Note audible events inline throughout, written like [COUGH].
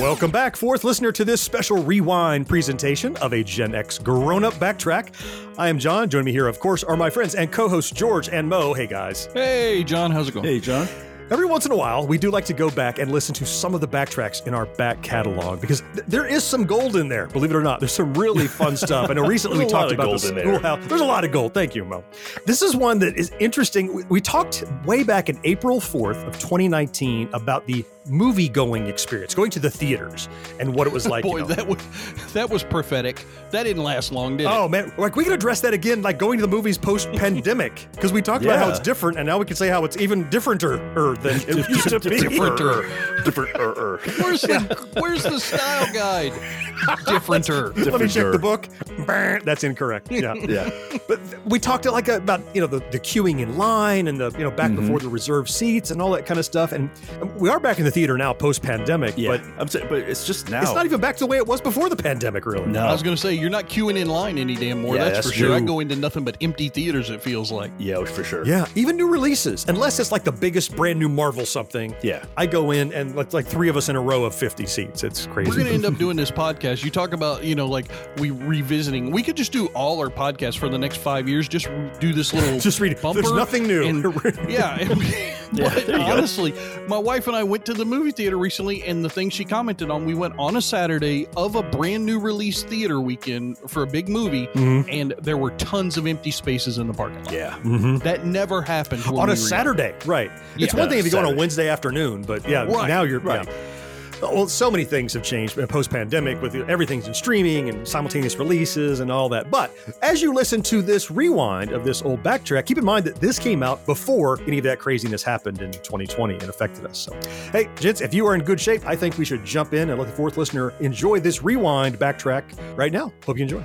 Welcome back, fourth listener, to this special rewind presentation of a Gen X grown up backtrack. I am John. Joining me here, of course, are my friends and co hosts George and Mo. Hey, guys. Hey, John, how's it going? Hey, John. Every once in a while, we do like to go back and listen to some of the backtracks in our back catalog because th- there is some gold in there. Believe it or not, there's some really fun [LAUGHS] stuff. I know recently we There's a lot talked about gold the in there. schoolhouse. There's a lot of gold. Thank you, Mo. This is one that is interesting. We, we talked way back in April 4th of 2019 about the movie going experience, going to the theaters, and what it was like. Boy, you know. that was that was prophetic. That didn't last long, did it? Oh man, like we can address that again, like going to the movies post pandemic, because [LAUGHS] we talked about how it's different, and now we can say how it's even differenter than it used to be. Differenter. Different. er, er. Where's the Where's the style guide? [LAUGHS] Differenter. Let me check the book. That's incorrect. Yeah. [LAUGHS] Yeah. But we talked like about you know the, the queuing in line and the you know back Mm-hmm. before the reserved seats and all that kind of stuff. And we are back in the theater now post pandemic, Yeah. but I'm saying, but it's just now. it's not even back to the way it was before the pandemic. Really. No. I was going to say you're not queuing in line any damn more. Yeah, that's, that's for sure. I go into nothing but empty theaters. It feels like. Yeah, oh, for sure. Yeah, even new releases, unless it's like the biggest brand new Marvel something. Yeah. I go in and like, like three of us in a row of 50 seats. It's crazy. We're going to end up doing this podcast. You talk about, you know, like we revisiting. We could just do all our podcasts for the next five years. Just do this little [LAUGHS] Just read- bumper. there's nothing new. and- [LAUGHS] yeah. And we- but there go. honestly, my wife and I went to the movie theater recently, and the thing she commented on, we went on a Saturday of a brand new release theater weekend for a big movie, Mm-hmm. and there were tons of empty spaces in the parking lot. Yeah. That never happened on a. Saturday, right? It's Yeah. one thing if you go on a Wednesday afternoon, but yeah, Right, now you're right. yeah. Well, so many things have changed uh, post pandemic with everything's in streaming and simultaneous releases and all that. But as you listen to this rewind of this old backtrack, keep in mind that this came out before any of that craziness happened in 2020 and affected us. So, hey, gents, if you are in good shape, I think we should jump in and let the fourth listener enjoy this rewind backtrack right now. Hope you enjoy.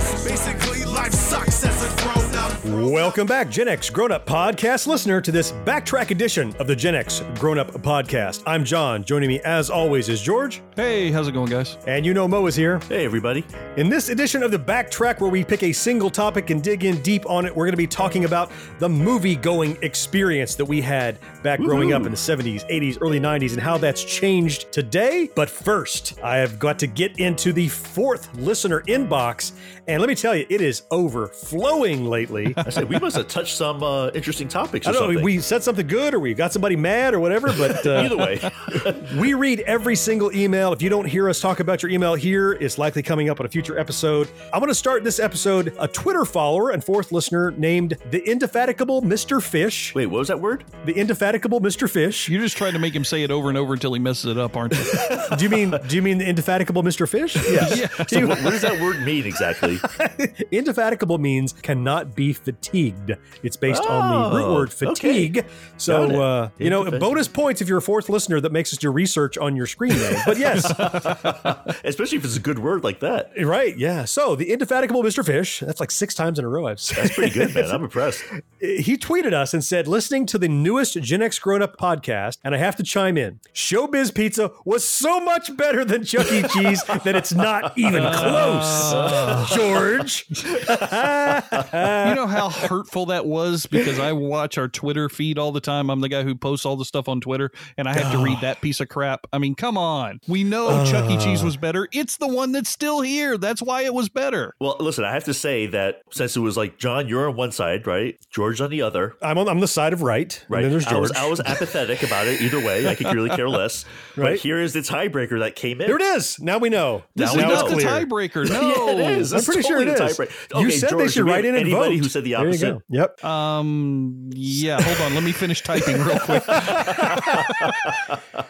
Welcome back, Gen X Grown Up Podcast listener, to this backtrack edition of the Gen X Grown Up Podcast. I'm John. Joining me, as always, is George. Hey, how's it going, guys? And you know Mo is here. Hey, everybody. In this edition of the Backtrack, where we pick a single topic and dig in deep on it, we're going to be talking about the movie going experience that we had back growing up in the 70s, 80s, early 90s, and how that's changed today. But first, I have got to get into the fourth listener inbox. And let me tell you, it is overflowing lately. [LAUGHS] I said we must have touched some uh, interesting topics. Or I don't know, we said something good or we got somebody mad or whatever, but uh, Either way, [LAUGHS] we read every single email. If you don't hear us talk about your email here, it's likely coming up on a future episode. I'm going to start this episode. A Twitter follower and fourth listener named the indefatigable Mr. Fish. wait, what was that word? The indefatigable Mr. Fish. You're just trying to make him say it over and over until he messes it up, aren't you? [LAUGHS] Do you mean do you mean the indefatigable Mr. Fish? Yes. [LAUGHS] So what, what does that word mean exactly? indefatigable means cannot be fatigued. It's based on the root Oh, word okay. fatigue. So, uh, you know, Indefatigable. bonus points if you're a fourth listener that makes us do research on your screen name. But yes, [LAUGHS] Especially if it's a good word like that. right. Yeah. So the indefatigable Mr. Fish, that's like six times in a row I've said. That's pretty good, man. [LAUGHS] I'm impressed. he tweeted us and said, listening to the newest Gen X Grown Up podcast, and I have to chime in. Showbiz Pizza was so much better than Chuck E. Cheese that it's not even [LAUGHS] close. George. you know how hurtful that was because I watch our Twitter feed all the time. I'm the guy who posts all the stuff on Twitter, and I have to read that piece of crap. I mean, come on. We know Chuck E. Cheese was better. It's the one that's still here. That's why it was better. Well, listen, I have to say that since it was like John, you're on one side, right? George on the other, I'm on I'm the side of right. right? And then there's I George. was I was apathetic about it either way. I could really care [LAUGHS] less. Right. But here is the tiebreaker that came in. Here it is. Now we know. This Now is we not know. the tiebreaker. No. [LAUGHS] Yeah, it is. I'm pretty sure it totally is. the tiebreaker. you Okay, said they should write in and anybody vote. who said the There you opposite? go. Yep. Um. Yeah. Hold on. Let me finish typing real quick. [LAUGHS]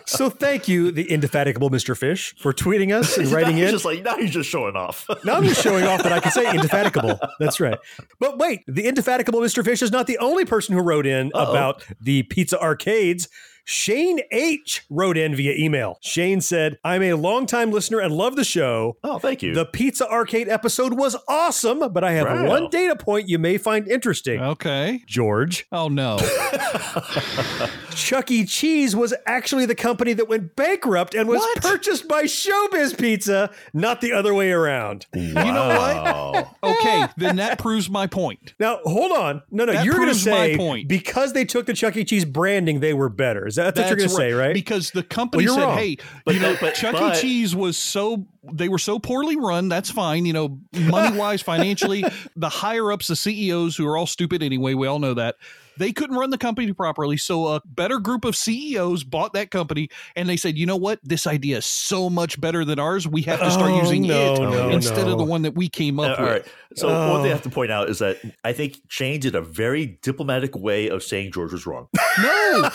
So thank you, the indefatigable Mr. Fish, for tweeting us and [LAUGHS] writing he's in. just like now he's just showing off. [LAUGHS] Now I'm just showing off that I can say indefatigable. That's right. But wait, the indefatigable Mr. Fish is not the only person who wrote in Uh-oh. about the pizza arcades. Shane H wrote in via email. Shane said, I'm a longtime listener and love the show. oh, thank you. The Pizza Arcade episode was awesome, but I have Wow. one data point you may find interesting. Okay. George, Oh no. [LAUGHS] Chuck E. Cheese was actually the company that went bankrupt and was What? purchased by Showbiz Pizza, not the other way around. You know what? [LAUGHS] Okay, then that proves my point. Now, hold on. No, no, That you're going to proves my say point. because they took the Chuck E. Cheese branding, they were better. Is that that's what you're going to say, right? Because the company Well, said, wrong. "Hey, But you know, but- Chuck E. Cheese was so they were so poorly run. That's fine, you know, money wise, financially. [LAUGHS] The higher ups, the CEOs, who are all stupid anyway, we all know that." They couldn't run the company properly, so a better group of CEOs bought that company, and they said, "You know what? This idea is so much better than ours. We have to start Oh, using no, it no, instead no. of the one that we came Uh, up all with." right. So one thing I have to point out is that I think Shane did a very diplomatic way of saying George was wrong. [LAUGHS] No,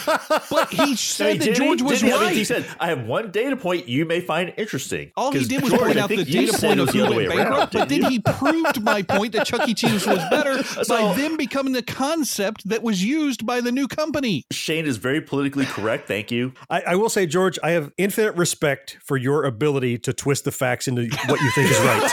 but he [LAUGHS] I mean, said that did he? George was Did he? Right. he said, "I have one data point you may find interesting." All he 'Cause did was George, point out the data point of was the who went way around, but didn't then you? he [LAUGHS] proved my point that Chuck E. Cheese was better [LAUGHS] by So- them becoming the concept that was used by the new company. Shane is very politically correct. Thank you. I, I will say, George, I have infinite respect for your ability to twist the facts into what you think is right.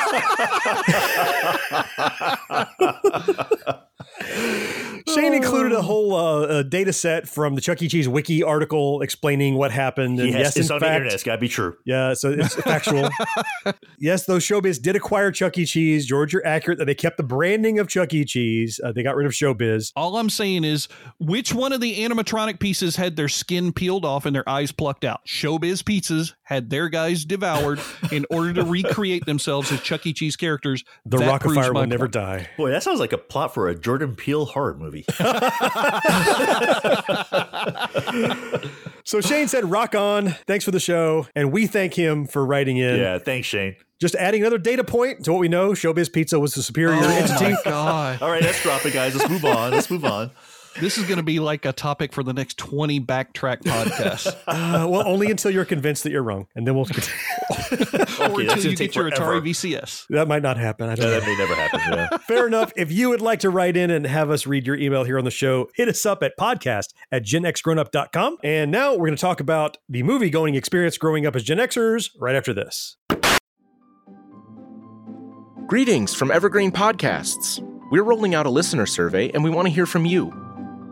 [LAUGHS] Shane included a whole uh, data set from the Chuck E. Cheese wiki article explaining what happened. And Yes, yes, it's in on the internet. It's got to be true. Yeah, so it's [LAUGHS] factual. yes, those Showbiz did acquire Chuck E. Cheese. George, you're accurate that they kept the branding of Chuck E. Cheese. Uh, they got rid of Showbiz. All I'm saying is, which one of the animatronic pieces had their skin peeled off and their eyes plucked out? Showbiz pizzas had their guys devoured [LAUGHS] in order to recreate themselves as Chuck E. Cheese characters. The That Rock of Fire my will never die. Boy, that sounds like a plot for a Jordan Peele horror movie. [LAUGHS] So Shane said, "Rock on! Thanks for the show," and we thank him for writing in. yeah, thanks, Shane. Just adding another data point to what we know: Showbiz Pizza was the superior Oh entity. my god! All right, let's drop it, guys. Let's move on. Let's move on. This is going to be like a topic for the next 20 backtrack podcasts. [LAUGHS] Uh, well, only until you're convinced that you're wrong, and then we'll. continue. [LAUGHS] or Okay, until you get take your forever. Atari VCS. that might not happen. I don't Yeah, know. that may never happen. Yeah. [LAUGHS] Fair enough. If you would like to write in and have us read your email here on the show, hit us up at podcast at genxgrownup.com. And now we're going to talk about the movie going experience growing up as Gen Xers right after this. Greetings from Evergreen Podcasts. We're rolling out a listener survey and we want to hear from you.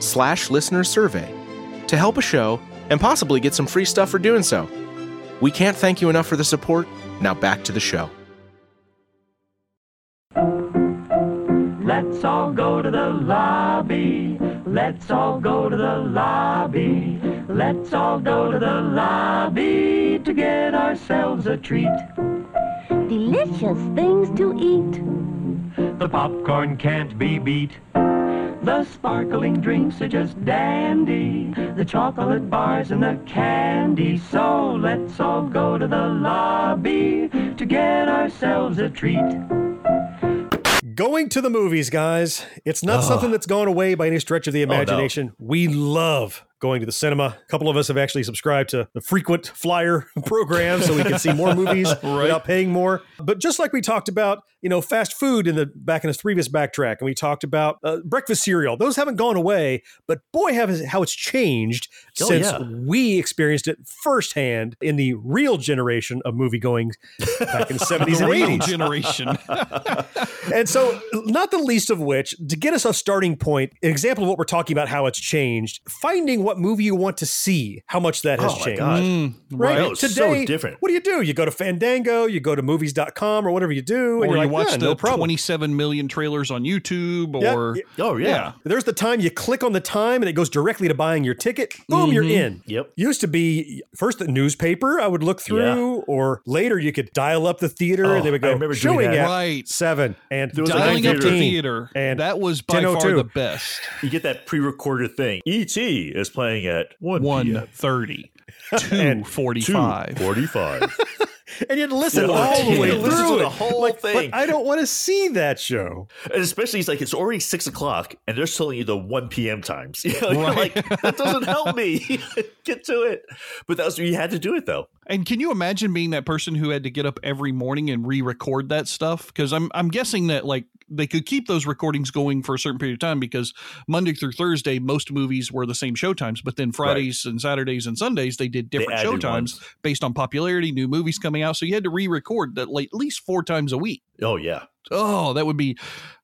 slash listener survey to help a show and possibly get some free stuff for doing so. We can't thank you enough for the support. Now back to the show. Let's all go to the lobby. Let's all go to the lobby. Let's all go to the lobby to get ourselves a treat. Delicious things to eat. The popcorn can't be beat. The sparkling drinks are just dandy. The chocolate bars and the candy. So let's all go to the lobby to get ourselves a treat. Going to the movies, guys. It's not something that's gone away by any stretch of the oh, imagination. We love going to the cinema. A couple of us have actually subscribed to the frequent flyer [LAUGHS] program so we can see more movies [LAUGHS] without paying more. But just like we talked about, you know, fast food in the back in this previous backtrack, and we talked about uh, breakfast cereal. Those haven't gone away, but boy, have how it's changed Oh, since yeah. we experienced it firsthand in the real generation of movie going back in [LAUGHS] the 70s and 80s. generation. And so, not the least of which, to get us a starting point, an example of what we're talking about, how it's changed, finding what movie you want to see, how much that has Oh my changed. God. Mm, Right. No, it's so Today, different. what do you do? You go to Fandango, you go to movies.com or whatever you do, and or you're you like, watch yeah, the no problem. 27 million trailers on YouTube, or yeah. Oh yeah. Yeah. There's the time you click on the time and it goes directly to buying your ticket. Boom, you're in. Mm-hmm. Yep. Used to be first the newspaper I would look through, or later you could dial up the theater Oh, and they would I go remember showing at Right. seven and There was dialing a up the theater. theater. and that was by far the best. You get that pre-recorded thing. E.T. is playing at one One p.m. thirty, [LAUGHS] two And forty five. 2:45. and you had to listen Yeah, all the way had to listen through the whole Like, thing. But I don't want to see that show. and especially it's like it's already six o'clock and they're telling you the 1 p.m. times. [LAUGHS] You know, you're Right. like, that doesn't help me. [LAUGHS] Get to it. But that was you had to do it though. And can you imagine being that person who had to get up every morning and re-record that stuff? Because I'm I'm guessing that like they could keep those recordings going for a certain period of time because Monday through Thursday most movies were the same show times, but then Fridays and Saturdays and Sundays they did different added show times ones. based on popularity, new movies coming out. So you had to re-record that like at least four times a week. Oh yeah. Oh, that would be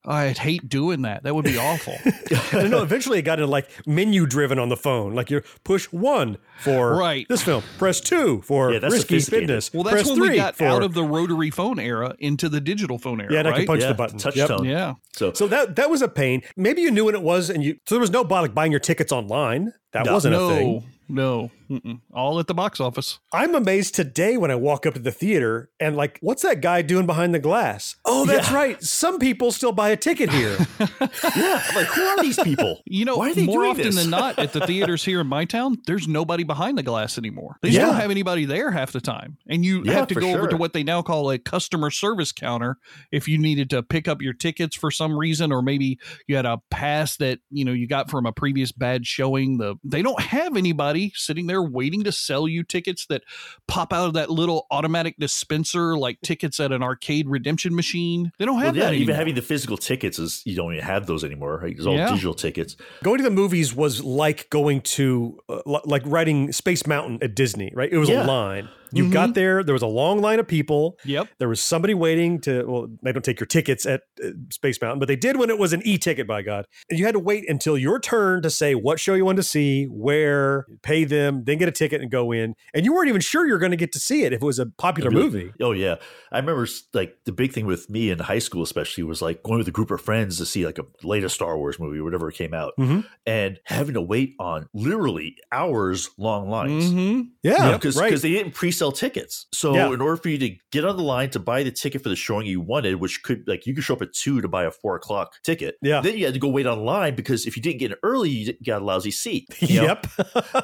I'd hate doing that. That would be awful. [LAUGHS] I know. Eventually, it got into like menu driven on the phone. Like you push one for Right. this film, press two for Yeah, that's risky sophisticated. fitness. Well, that's press when three we got for, out of the rotary phone era into the digital phone era. yeah, and I right? could punch yeah. the button. Touch Yep. tone. Yeah. So, So that that was a pain. Maybe you knew when it was, and you so there was no buy- like buying your tickets online. That No. wasn't a No, thing. no, mm-mm. all at the box office. I'm amazed today when I walk up to the theater and like, what's that guy doing behind the glass? Oh, that's Yeah. right. Some people still buy a ticket here. [LAUGHS] yeah, like who are these people? You know, Why are they more often this? than not, at the [LAUGHS] theaters here in my town, there's nobody behind the glass anymore. They just Yeah. don't have anybody there half the time, and you Yeah, have to go over to what they now call a customer service counter if you needed to pick up your tickets for some reason, or maybe you had a pass that you know you got from a previous bad showing. The they don't have anybody sitting there waiting to sell you tickets that pop out of that little automatic dispenser like tickets at an arcade redemption machine. They don't have Well, yeah, that even anymore. having the physical tickets is you don't even have those anymore. Right? It's all Yeah. digital tickets. going to the movies was like going to uh, like riding Space Mountain at Disney, right? It was Yeah. a line. You got there. There was a long line of people. Yep. There was somebody waiting to. Well, they don't take your tickets at uh, Space Mountain, but they did when it was an e-ticket. By God, and you had to wait until your turn to say what show you wanted to see, where, pay them, then get a ticket and go in. And you weren't even sure you're going to get to see it if it was a popular Really- movie. Oh yeah, I remember like the big thing with me in high school, especially, was like going with a group of friends to see like a latest Star Wars movie or whatever came out, Mhm. and having to wait on literally hours long lines. hmm Yeah, because right. they didn't pre-sell tickets. So Yeah. in order for you to get on the line to buy the ticket for the showing you wanted, which could like you could show up at two to buy a four o'clock ticket. Yeah. Then you had to go wait online because if you didn't get in early, you got a lousy seat. you [LAUGHS] know? Yep.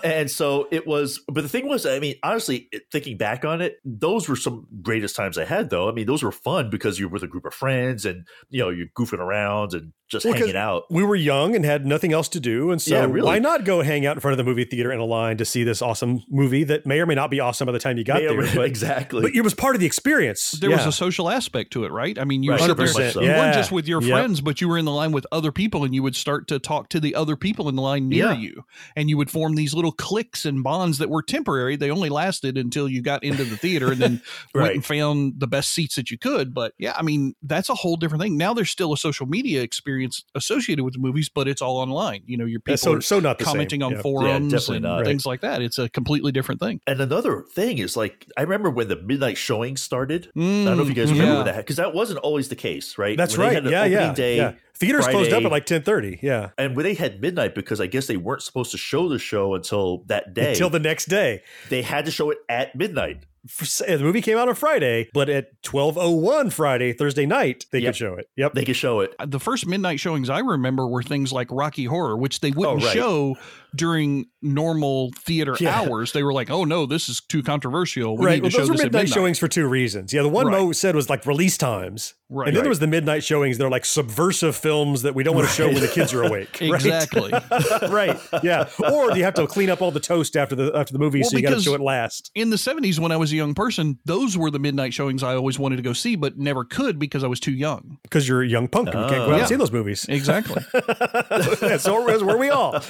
and so it was but the thing was i mean honestly thinking back on it those were some greatest times i had though. I mean those were fun because you're with a group of friends and you know you're goofing around and just Well, 'cause hanging out We were young and had nothing else to do, and so Yeah, really. why not go hang out in front of the movie theater in a line to see this awesome movie that may or may not be awesome by the time you got May there? may- [LAUGHS] but, exactly but it was part of the experience. there was a social aspect to it, right? I mean, you Right, were sitting there, 100%, you weren't just with your Yep. friends, but you were in the line with other people, and you would start to talk to the other people in the line near Yeah. you, and you would form these little cliques and bonds that were temporary. They only lasted until you got into the theater, and then [LAUGHS] went and found the best seats that you could. But yeah, I mean, that's a whole different thing. Now there's still a social media experience associated with the movies, but it's all online. You know, your people Yeah, so are so not the same. commenting on Yeah. forums definitely and not. things like that. It's a completely different thing. and another thing is like i remember when the midnight showing started i don't know if you guys Mm, remember yeah. that because that wasn't always the case right That's When right. Yeah, yeah, day yeah. Theaters closed up at like ten thirty. Yeah, and when they had midnight because i guess they weren't supposed to show the show until that day until the next day. they had to show it at midnight For, the movie came out on Friday, but at twelve oh one Friday, Thursday night, they Yep. could show it. Yep. they could show it uh, the first midnight showings I remember were things like Rocky Horror, which they oh, wouldn't Oh, right. show during normal theater Yeah. hours. They were like, "Oh no, this is too controversial. We right. Well, to those were midnight midnight." showings for two reasons. Yeah, the one Right. Mo said was like release times, Right. And then there was the midnight showings. They're like subversive films that we don't want to show when the kids are awake. [LAUGHS] Exactly. [LAUGHS] right. Yeah. Or do you have to clean up all the toast after the after the movie, Well, so you got to show it last. In the 70s, when I was a young person, those were the midnight showings I always wanted to go see, but never could because I was too young. Because you're a young punk and you can't go out Yeah. and oh. see those movies. Exactly. [LAUGHS] so were were we all.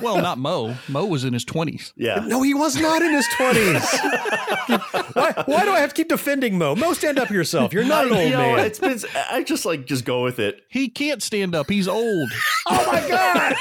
well, not Mo. Mo was in his 20s. Yeah. No, he was not in his twenties. [LAUGHS] why, why do I have to keep defending Mo? Mo, stand up yourself. You're not an old you know, man. it's been. I just like just go with it. He can't stand up. He's old. [LAUGHS] oh my god!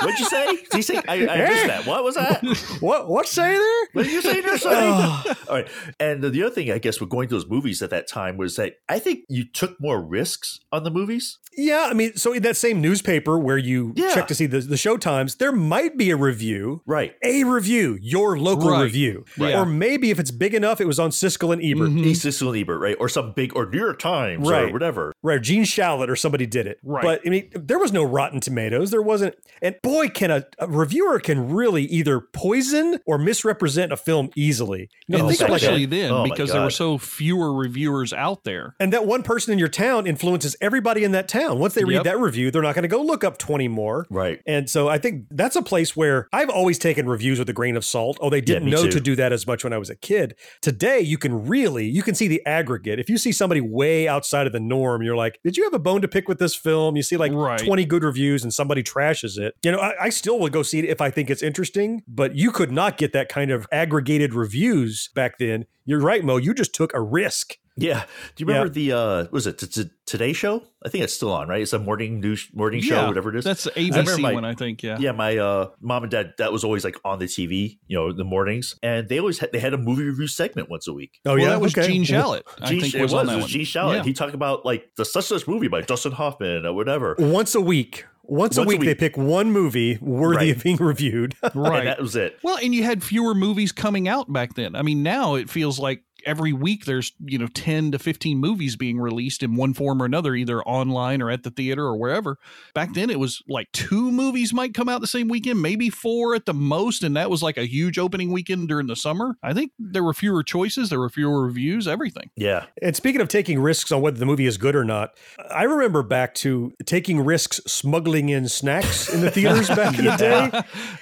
What'd you say? Did you say? I, I missed that. What was that? what what say there? What did you say there, Sonny? Oh. All right. And the other thing, I guess, with going to those movies at that time was that I think you took more risks on the movies. Yeah, I mean, so in that same newspaper where you Yeah. check to see the, the show times, there might be a review. Right. A review, your local Right. review. Right. Or maybe if it's big enough, it was on Siskel and Ebert. Mm-hmm. East Sicily Ebert, right? Or some big, or New York Times, or Right. whatever. Right, Gene Shalit or somebody did it. Right. But I mean, there was no Rotten Tomatoes. There wasn't. And boy, can a, a reviewer can really either poison or misrepresent a film easily. You know, And think like especially then, Oh because there were so fewer reviewers out there. and that one person in your town influences everybody in that town. Once they read Yep. that review, they're not going to go look up 20 more. Right. And so I think that's a place where I've always taken reviews with a grain of salt. Oh, they didn't me know too. to do that as much when I was a kid. Today, you can really, you can see the aggregate. If you see somebody way outside of the norm, you're like, did you have a bone to pick with this film? You see like Right. 20 good reviews and somebody trashes it. You know, I, I still would go see it if I think it's interesting, but you could not get that kind of aggregated reviews back then. You're right, Mo. You just took a risk. Yeah. Do you remember the uh was it t- t- Today Show? I think it's still on, right? It's a morning news morning show, Yeah, whatever it is. That's the I ABC my- one, I think. Yeah. Yeah, my uh, mom and dad that was always like on the TV, you know, the mornings, and they always had they had a movie review segment once a week. Oh, well, yeah. that was Okay. Gene Shalit. I Gene, think it was, was, on that it was. Gene Shalit. Yeah. He talked about like the such such movie by Dustin Hoffman or whatever. Once a week. Once, a, Once a week, they pick one movie worthy Right. of being reviewed. [LAUGHS] right. And that was it. Well, and you had fewer movies coming out back then. I mean, now it feels like every week there's, you know, 10 to 15 movies being released in one form or another, either online or at the theater or wherever. Back then it was like two movies might come out the same weekend, maybe four at the most. And that was like a huge opening weekend during the summer. I think there were fewer choices, there were fewer reviews, everything. Yeah. And speaking of taking risks on whether the movie is good or not, I remember back to taking risks smuggling in snacks in the theaters [LAUGHS] back in the day.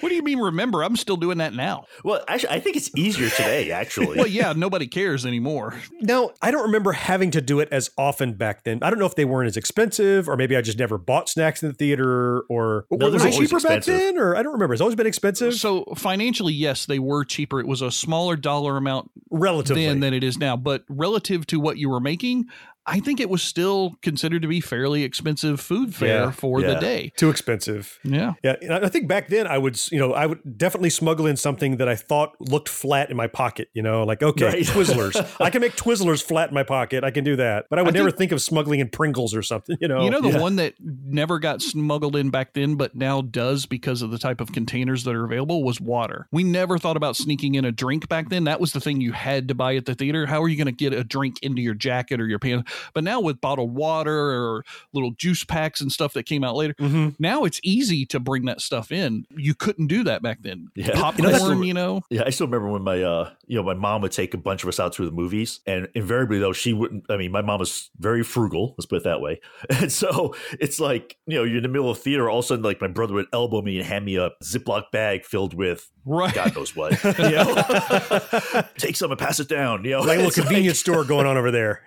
what do you mean remember? I'm still doing that now. Well, actually, I think it's easier today. Actually, Well, yeah, nobody cares anymore. Now, I don't remember having to do it as often back then. I don't know if they weren't as expensive or maybe I just never bought snacks in the theater or No, was it cheaper back then or I don't remember. It's always been expensive So financially, yes, they were cheaper. It was a smaller dollar amount relatively. then than it is now. But relative to what you were making, I think it was still considered to be fairly expensive food fare Yeah, for the day. Too expensive. Yeah. Yeah, and I I think back then I would, you know, I would definitely smuggle in something that I thought looked flat in my pocket. You know, like okay, Right. Twizzlers. [LAUGHS] I can make Twizzlers flat in my pocket. I can do that, but I would I never think- think of smuggling in Pringles or something. You know, You know, the yeah. one that never got smuggled in back then, but now does because of the type of containers that are available was water. We never thought about sneaking in a drink back then. That was the thing you had to buy at the theater. How are you going to get a drink into your jacket or your pants? But now with bottled water or little juice packs and stuff that came out later, Mhm. now it's easy to bring that stuff in. You couldn't do that back then. Yeah. Popcorn, You know, that's- you know, Yeah, I still remember when my uh you know my mom would take a bunch of us out to the movies, and invariably though she wouldn't. I mean, my mom was very frugal. Let's put it that way. [LAUGHS] And so it's like you know you're in the middle of theater, all of a sudden like my brother would elbow me and hand me a Ziploc bag filled with right? God knows what. [LAUGHS] You know? [LAUGHS] Take some and pass it down. You know, like a little It's like- convenience store going on over there.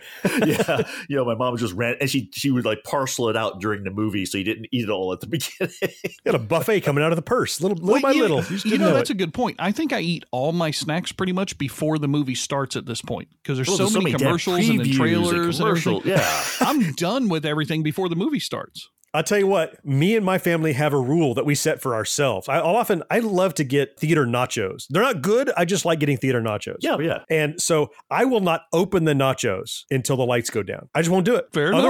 yeah, [LAUGHS] you know, my mom just ran and she she would like parcel it out during the movie, so you didn't eat it all at the [LAUGHS] beginning. Got a buffet coming out of the purse, little little Well, by you- little. You You know, know that's it. a good point. I think I eat all my snacks pretty much before the movie starts at this point because there's Well, so, there's many damn commercials and then trailers and, commercial- everything. Yeah, [LAUGHS] I'm done with everything before the movie starts. I'll tell you what, me and my family have a rule that we set for ourselves. I, I'll often, I love to get theater nachos. They're not good. I just like getting theater nachos. yeah, yeah. And so I will not open the nachos until the lights go down. I just won't do it. Fair enough.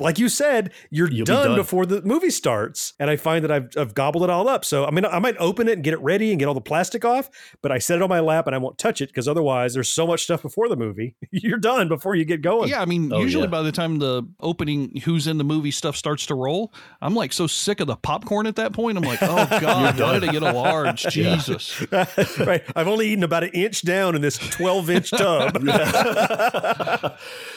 Otherwise, like you said, you're You'll be done, done. before the movie starts. And I find that I've, I've gobbled it all up. So, I mean, I might open it and get it ready and get all the plastic off, but I set it on my lap and I won't touch it because otherwise there's so much stuff before the movie. [LAUGHS] you're done before you get going. Yeah, I mean, Oh, usually yeah. by the time the opening who's in the movie stuff starts to roll, I'm like so sick of the popcorn at that point. I'm like, oh [LAUGHS] God, why did I get a large? [LAUGHS] Jesus. right. I've only eaten about an inch down in this 12 inch tub.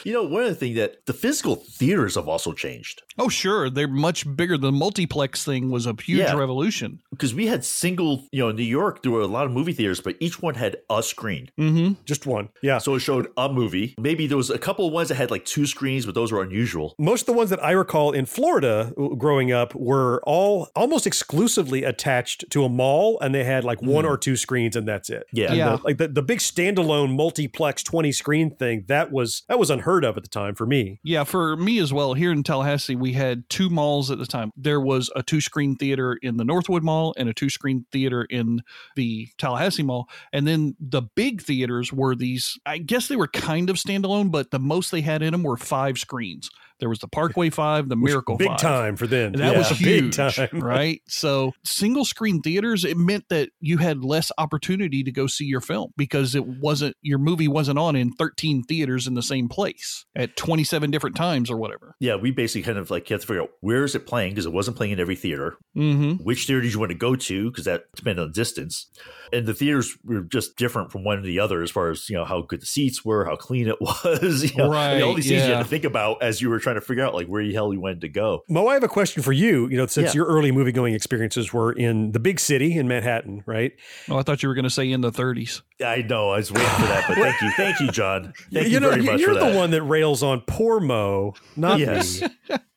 you know, one of the things that the physical theaters have also changed Oh, sure. They're much bigger. The multiplex thing was a huge Yeah. revolution. because we had single, you know, in New York, there were a lot of movie theaters, but each one had a screen. Mm-hmm. Just one. Yeah. So it showed a movie. Maybe there was a couple of ones that had like two screens, but those were unusual. most of the ones that I recall in Florida growing up were all almost exclusively attached to a mall, and they had like one or two screens, and that's it. Yeah. Yeah. the- like the, the big standalone multiplex twenty screen thing that was that was unheard of at the time for me. Yeah, for me as well. Here in Tallahassee, we had two malls at the time. There was a two screen theater in the Northwood Mall and a two screen theater in the Tallahassee Mall. And then the big theaters were these, I guess they were kind of standalone, but the most they had in them were five screens. There was the Parkway [LAUGHS] Five, the Miracle Big Five. time for them. And that Yeah. was big huge, time. [LAUGHS] right? So single screen theaters, it meant that you had less opportunity to go see your film because it wasn't your movie wasn't on in 13 theaters in the same place at 27 different times or whatever. Yeah, we basically kind of like you have to figure out where is it playing because it wasn't playing in every theater. Mm-hmm. Which theater did you want to go to because that depended on distance. And the theaters were just different from one to the other as far as you know how good the seats were, how clean it [LAUGHS] was. You know, I mean, all Right, these things you had to think about as you were trying to figure out like where the hell you wanted to go. Mo, I have a question for you. You know, since Yeah. your early movie going experiences were in the big city in Manhattan, right? Oh, I thought you were going to say in the 30s. I know I was waiting for that, but thank you, thank you, John. [LAUGHS] Thank you, know, very much you're for the that. one that rails on poor Mo, not Yes. me.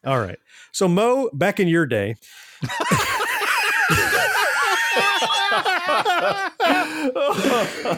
All right. So Mo, back in your day, [LAUGHS] [LAUGHS]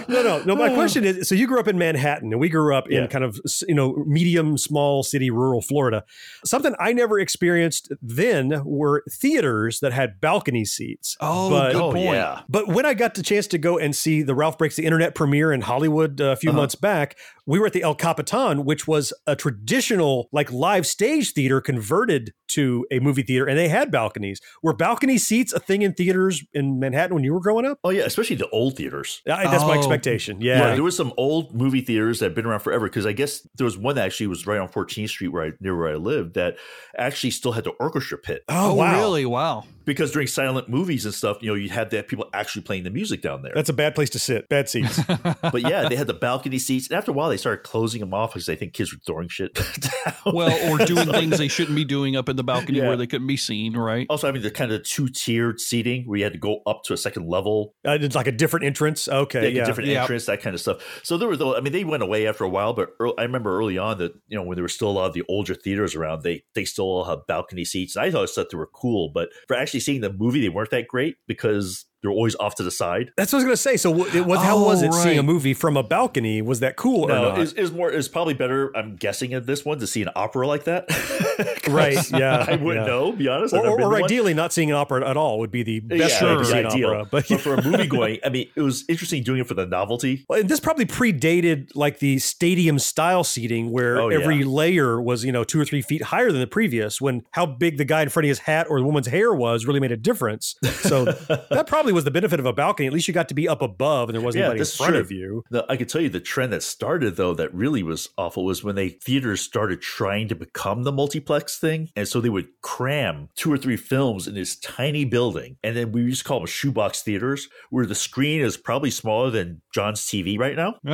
no, no, no. My question is: so you grew up in Manhattan, and we grew up in Yeah. kind of you know medium, small city, rural Florida. Something I never experienced then were theaters that had balcony seats. Oh, but, good oh point. yeah, but when I got the chance to go and see the Ralph Breaks the Internet premiere in Hollywood uh, a few Uh-huh. months back, we were at the El Capitan, which was a traditional like live stage theater converted to a movie theater, and they had balconies. Were balcony seats a thing in theaters in Manhattan when you were growing up? oh yeah, especially the old theaters. I, that's my Oh, expectation. Yeah, Yeah. there was some old movie theaters that had been around forever because I guess there was one that actually was right on 14th Street where I near where I lived that actually still had the orchestra pit. Oh, Oh, wow. really? Wow. Because during silent movies and stuff, you know, you had that people actually playing the music down there. That's a bad place to sit. Bad seats. [LAUGHS] but yeah, they had the balcony seats, and after a while, they started closing them off because they think kids were throwing shit [LAUGHS] down. Well, or doing [LAUGHS] things they shouldn't be doing up in the balcony Yeah. where they couldn't be seen, right? Also, having the kind of two tiered seating where you had to go up to a second level, uh, it's like a different entrance. Okay. like Yeah. a different Yeah. entrance, that kind of stuff. So there were, though, I mean, they went away after a while, but earl I remember early on that you know when there were still a lot of the older theaters around, they they still all have balcony seats. I always thought they were cool, but for actually seeing the movie, they weren't that great because they're always off to the side. That's what I was going to say. So, what, it was, how Oh, was it seeing a movie from a balcony? Was that cool or No, not? is is more is probably better. I'm guessing at this one to see an opera like that. [LAUGHS] Right, yeah, I wouldn't yeah. know. Be honest, I've or, or, been one. ideally, not seeing an opera at all would be the best Yeah, way to see an ideal. opera. But, for a movie going, I mean, it was interesting doing it for the novelty. [LAUGHS] Well, and this probably predated like the stadium style seating where Oh, every yeah. layer was, you know, two or three feet higher than the previous when how big the guy in front of his hat or the woman's hair was really made a difference. So [LAUGHS] that probably was the benefit of a balcony. At least you got to be up above and there wasn't Yeah, anybody in front true. of you. The, I could tell you the trend that started though that really was awful was when they theaters started trying to become the multiplex thing, and so they would cram two or three films in this tiny building, and then we used to call them shoebox theaters, where the screen is probably smaller than John's TV right now. [LAUGHS]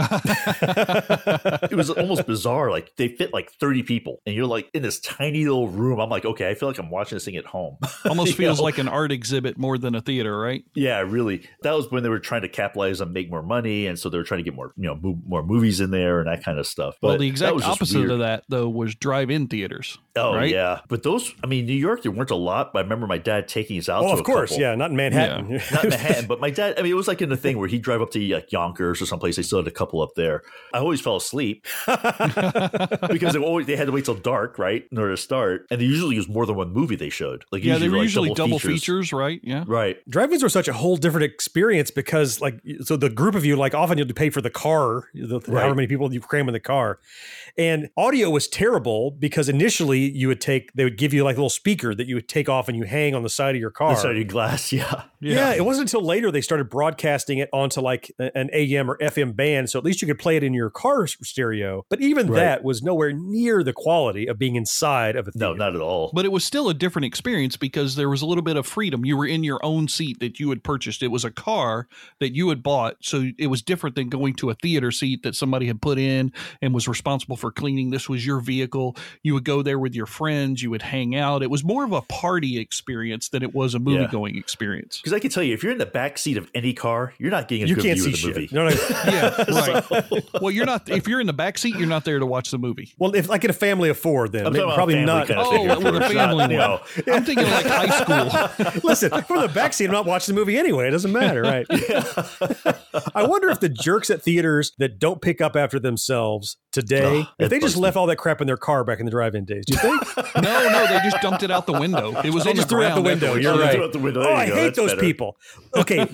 it was almost bizarre. Like they fit like thirty people, and you're like in this tiny little room. I'm like, okay, I feel like I'm watching this thing at home. [LAUGHS] Almost feels know? like an art exhibit more than a theater, right? Yeah, really. That was when they were trying to capitalize on make more money, and so they were trying to get more, you know, mo- more movies in there and that kind of stuff. well, But the exact opposite weird. of that, though, was drive-in theaters. Oh right? yeah, but those, I mean, New York there weren't a lot, but I remember my dad taking us out. Oh, to of a course. couple. Yeah, not in Manhattan. Not in Manhattan, but my dad. I mean, it was like in the thing where he'd drive up to like Yonkers or someplace. They still had a couple up there. I always fell asleep [LAUGHS] because they always they had to wait till dark, right, in order to start. And they usually use more than one movie they showed. Like Yeah, they were like, usually double, features. features, right? Yeah. right? Drive-ins were such a whole different experience because like so the group of you like often you'll pay for the car, the, Right. however many people you cram in the car, and audio was terrible because initially you would take they would give you like a little speaker that you would take off and you hang on the side of your car. The side of your glass, [LAUGHS] yeah. Yeah. it wasn't until later they started broadcasting it onto like an AM or FM band, so at least you could play it in your car stereo. But even Right. that was nowhere near the quality of being inside of a theater. No, not at all. But it was still a different experience because there was a little bit of freedom. You were in your own seat that you had purchased. It was a car that you had bought. So it was different than going to a theater seat that somebody had put in and was responsible for cleaning. This was your vehicle. You would go there with your friends. You would hang out. It was more of a party experience than it was a movie going experience. Because I can tell you, if you're in the back seat of any car, you're not getting a You good can't view see of the shit. movie. No, no. [LAUGHS] Yeah, right. [LAUGHS] well, you're not. If you're in the back seat, you're not there to watch the movie. Well, if like in a family of four, then I'm maybe- talking about probably not. kind of Oh, thing, of with a family not, you one. know. I'm thinking like high school. [LAUGHS] Listen, from the back seat, I'm not watching the movie anyway. It doesn't matter, right? [LAUGHS] I wonder if the jerks at theaters that don't pick up after themselves today, Ugh, if they just left all that crap in their car back in the drive-in days, do you think? [LAUGHS] No, no, they just dumped it out the window. It was They just threw it out the window. You're Oh, right. out the window. Oh, I go. hate That's those better. people. Okay,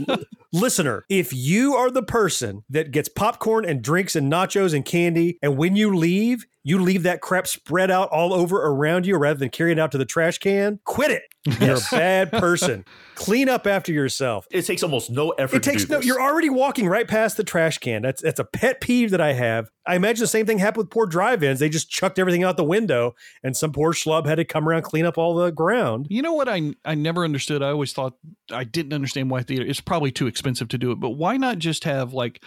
listener, if you are the person that gets popcorn and drinks and nachos and candy, and when you leave, you leave that crap spread out all over around you rather than carry it out to the trash can, quit it. You're a bad [LAUGHS] person. Clean up after yourself. It takes almost no effort It takes no. this. You're already walking right past the trash can. That's that's a pet peeve that I have. I imagine the same thing happened with poor drive-ins. They just chucked everything out the window, and some poor schlub had to come around clean up all the ground. You know what I I never understood. I always thought I didn't understand why theater. It's probably too expensive to do it, but why not just have like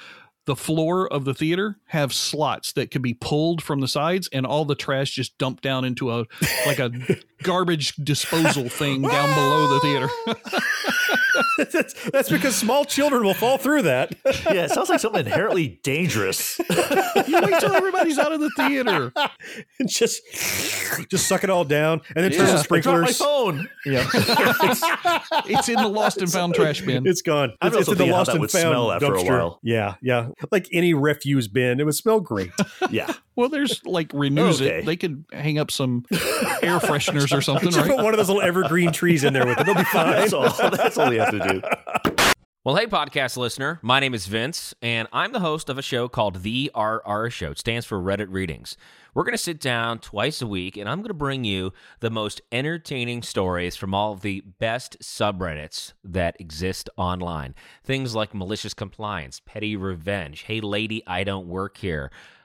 the floor of the theater have slots that could be pulled from the sides and all the trash just dumped down into a like a [LAUGHS] garbage disposal thing down below the theater. [LAUGHS] that's, [LAUGHS] that's because small children will fall through that. yeah, it sounds like something inherently dangerous. [LAUGHS] you wait till everybody's out of the theater. [LAUGHS] and just just suck it all down, and then turn the sprinklers. I dropped my phone. Yeah, It's in the lost and found trash bin. it's gone. I It's, it's in the lost and found smell after a dumpster. while. Yeah, yeah, like any refuse bin, it would smell great. Yeah. Well, there's like renews Okay. it. They could hang up some [LAUGHS] air fresheners or something, Just put one of those little evergreen trees in there with it. They'll be fine. That's all. That's all you have to do. [LAUGHS] Well, hey, podcast listener. My name is Vince, and I'm the host of a show called The RR Show. It stands for Reddit Readings. We're going to sit down twice a week, and I'm going to bring you the most entertaining stories from all of the best subreddits that exist online. Things like malicious compliance, petty revenge, hey, lady, I don't work here.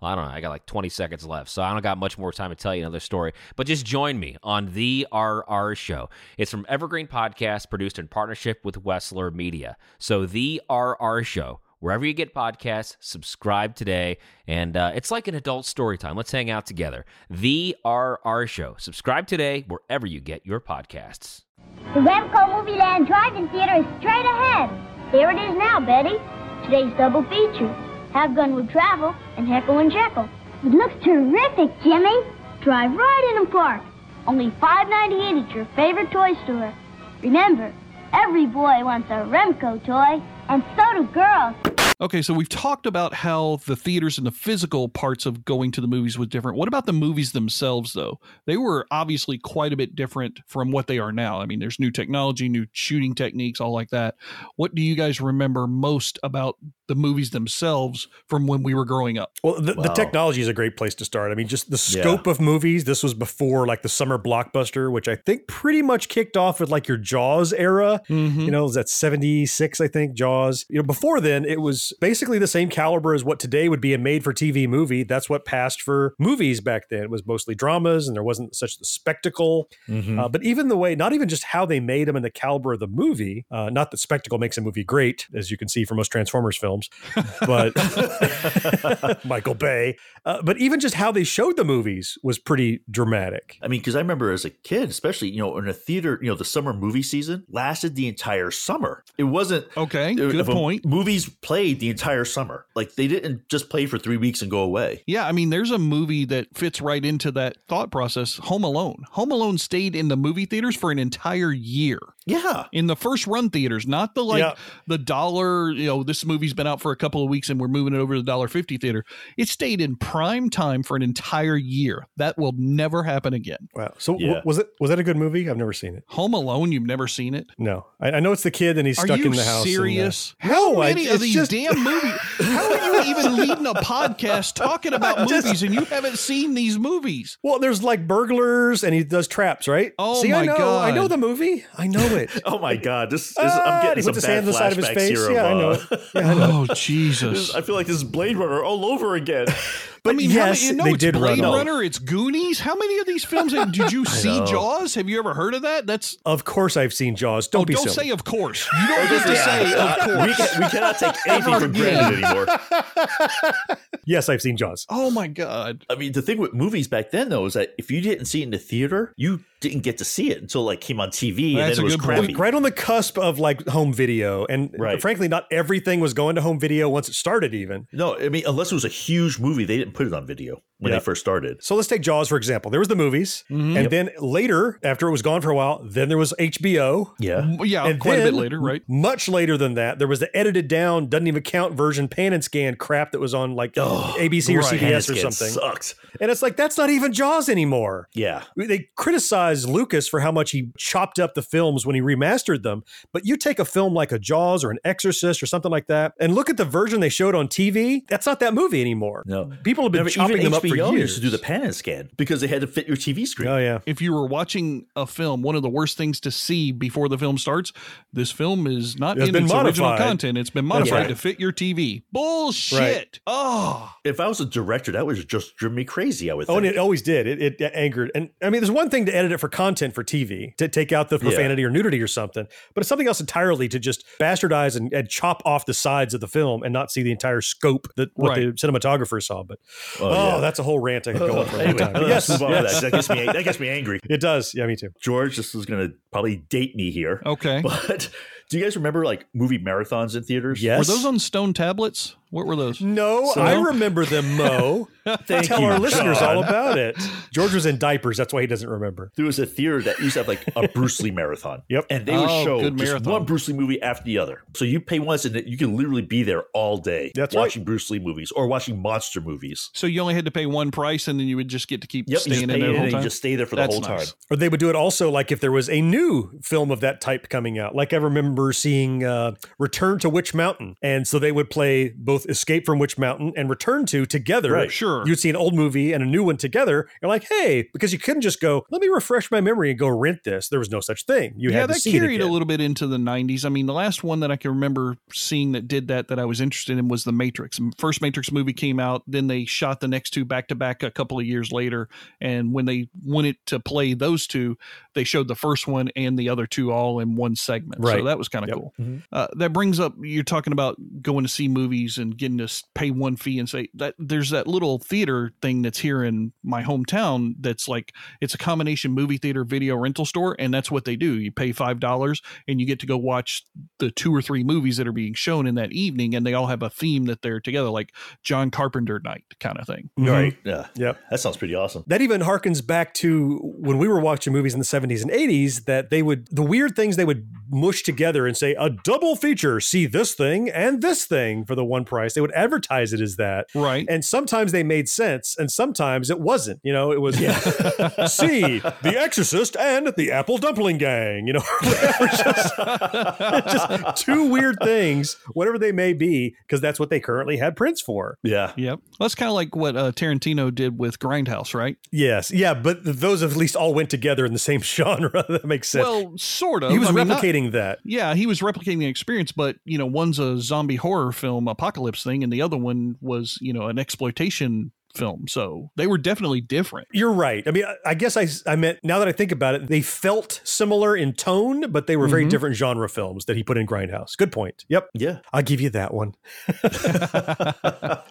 I don't know, I got like 20 seconds left, so I don't got much more time to tell you another story. But just join me on The RR Show. It's from Evergreen Podcast, produced in partnership with Wessler Media. So, The RR Show, wherever you get podcasts, subscribe today. And uh, it's like an adult story time. Let's hang out together. The RR Show. Subscribe today, wherever you get your podcasts. The Remco Movie Land Drive-In Theater is straight ahead. Here it is now, Betty. Today's double feature. Have Gun Will Travel and Heckle and Jekyll. It looks terrific, Jimmy. Drive right in and park. Only $5.98 at your favorite toy store. Remember, every boy wants a Remco toy, and so do girls. Okay, so we've talked about how the theaters and the physical parts of going to the movies was different. What about the movies themselves, though? They were obviously quite a bit different from what they are now. I mean, there's new technology, new shooting techniques, all like that. What do you guys remember most about the movies themselves from when we were growing up? Well, the, the technology is a great place to start. I mean, just the Yeah. scope of movies. This was before like the summer blockbuster, which I think pretty much kicked off with like your Jaws era. Mm-hmm. You know, it was at 76, I think, Jaws. You know, before then, it was basically the same caliber as what today would be a made for TV movie. That's what passed for movies back then. It was mostly dramas and there wasn't such the spectacle. Mhm. Uh, but even the way, not even just how they made them and the caliber of the movie, uh, not that spectacle makes a movie great, as you can see from most Transformers films. Films, but [LAUGHS] Michael Bay. Uh, but even just how they showed the movies was pretty dramatic. I mean, because I remember as a kid, especially you know, in a theater, you know, the summer movie season lasted the entire summer. It wasn't okay. it- Good point. Movies played the entire summer. Like they didn't just play for three weeks and go away. Yeah, I mean, there's a movie that fits right into that thought process Home Alone. Home Alone stayed in the movie theaters for an entire year. Yeah. In the first run theaters, not the like Yeah. the dollar, you know, this movie's been out for a couple of weeks and we're moving it over to the dollar fifty theater. It stayed in prime time for an entire year. That will never happen again. Wow. So w- was it was that a good movie? I've never seen it. Home Alone, you've never seen it? No, I, I know it's the kid and he's Are stuck in the house. and, uh, serious? no, How I- many of these just- damn movies? How are you even [LAUGHS] leading a podcast talking about Just- movies and you haven't seen these movies? Well, there's like burglars and he does traps, right? Oh See, I my know, I know the movie. I know it. [LAUGHS] Oh my god, this, this Ah, I'm getting some puts his bad hand on the side of his face. here. Yeah, I of, know uh, [LAUGHS] it. Yeah, I know. Oh [LAUGHS] Jesus! I feel like this is Blade Runner all over again. But I mean, yes, how many, no, they it's did Blade run. Runner, it's Goonies. How many of these films have- did you see? Jaws? Have you ever heard of that? That's Of course, I've seen Jaws. Don't oh, be don't silly. say of course. You don't get to Yeah. say of Uh, course. we, can, we cannot take anything for granted anymore. yes, I've seen Jaws. Oh my god! I mean, the thing with movies back then, though, is that if you didn't see it in the theater, you didn't get to see it until like came on TV, That's and then a it was good point. crappy. Right on the cusp of like home video, and Right. frankly, not everything was going to home video once it started. Even No, I mean, unless it was a huge movie, they didn't put it on video when Yeah. they first started. so, let's take Jaws for example. There was the movies, Mm-hmm. and then later, after it was gone for a while, then there was HBO. Yeah. Yeah, And quite a bit later, right? Much later than that, there was the edited down, doesn't even count version, pan and scan crap that was on like ABC or. CBS or something. Sucked. And it's like that's not even Jaws anymore. Yeah. They criticized Lucas for how much he chopped up the films when he remastered them. But you take a film like a Jaws or an Exorcist or something like that, and look at the version they showed on TV. That's not that movie anymore. No. people have been Remember, chopping even them up for years. used to do the pan and scan because they had to fit your TV screen. oh yeah, If you were watching a film, one of the worst things to see before the film starts, this film is not It's in been its original modified. content. It's been modified right. to fit your TV. Bullshit. Right. Oh. If I was a director, that would just drive me crazy. I would Oh, and it always did. It, it angered. And I mean, there's one thing to edit it for content for TV, to take out the profanity or nudity or something, but it's something else entirely to just bastardize and, and chop off the sides of the film and not see the entire scope that what the cinematographer saw. But oh, yeah. Oh, that's a whole rant I could go on for a long Anyway, time. Yes, move on with yes. that. That gets me. That gets me angry. it does. Yeah, me too. George, this is going to probably date me here. Okay. [LAUGHS] But do you guys remember like movie marathons in theaters? Yes. Were those on stone tablets? What were those? No, So- I remember them, Mo. [LAUGHS] Thank Tell you, our listeners John. all about it. George was in diapers. That's why he doesn't remember. There was a theater that used to have like a Bruce Lee marathon. Yep. And they would Oh, show just one Bruce Lee movie after the other. So you pay once and you can literally be there all day That's right. watching Bruce Lee movies or watching monster movies. So you only had to pay one price, and then you would just get to keep Yep, staying in there the whole time. you just stay there for the whole nice. time. Or they would do it also like if there was a new film of that type coming out. Like I remember seeing uh, Return to Witch Mountain. And so they would play both Escape from Witch Mountain and Return to together. Right. Sure. You'd see an old movie and a new one together. You're like, hey, because you couldn't just go, let me refresh my memory and go rent this. There was no such thing. You yeah, had to that see it carried a little bit into the 90s. I mean, the last one that I can remember seeing that did that that I was interested in was The Matrix. First Matrix movie came out, then they shot the next two back to back a couple of years later. And when they wanted to play those two, they showed the first one and the other two all in one segment. So that was kind of Yep. cool. Mm-hmm. Uh, that brings up you're talking about going to see movies and getting to pay one fee and say that there's that little theater thing that's here in my hometown that's like it's a combination movie theater video rental store and that's what they do you pay five dollars and you get to go watch the two or three movies that are being shown in that evening and they all have a theme that they're together like john carpenter night kind of thing. Right. Yeah. Yep. That sounds pretty awesome. That even harkens back to when we were watching movies in the 70s and 80s that they would, the weird things they would mush together and say, a double feature, see this thing and this thing for the one price. They would advertise it as that. right And sometimes they made sense and sometimes it wasn't. You know, it was, yeah. [LAUGHS] see The Exorcist and the Apple Dumpling Gang, you know, [LAUGHS] just, [LAUGHS] just two weird things, whatever they may be, because that's what they currently had prints for. Yeah. yep that's kind of like what uh, tarantino did with grindhouse right Yes. Yeah. But those at least all went together in the same genre. [LAUGHS] that makes sense. well sort of he was I mean, not- replicating that. Yeah, he was replicating the experience, but you know, one's a zombie horror film apocalypse thing, and the other one was you know an exploitation film. So they were definitely different. You're right. I mean, I- I guess I, I meant now that I think about it, they felt similar in tone, but they were very Mhm. different genre films that he put in Grindhouse. Good point. Yep. Yeah. I'll give you that one. [LAUGHS]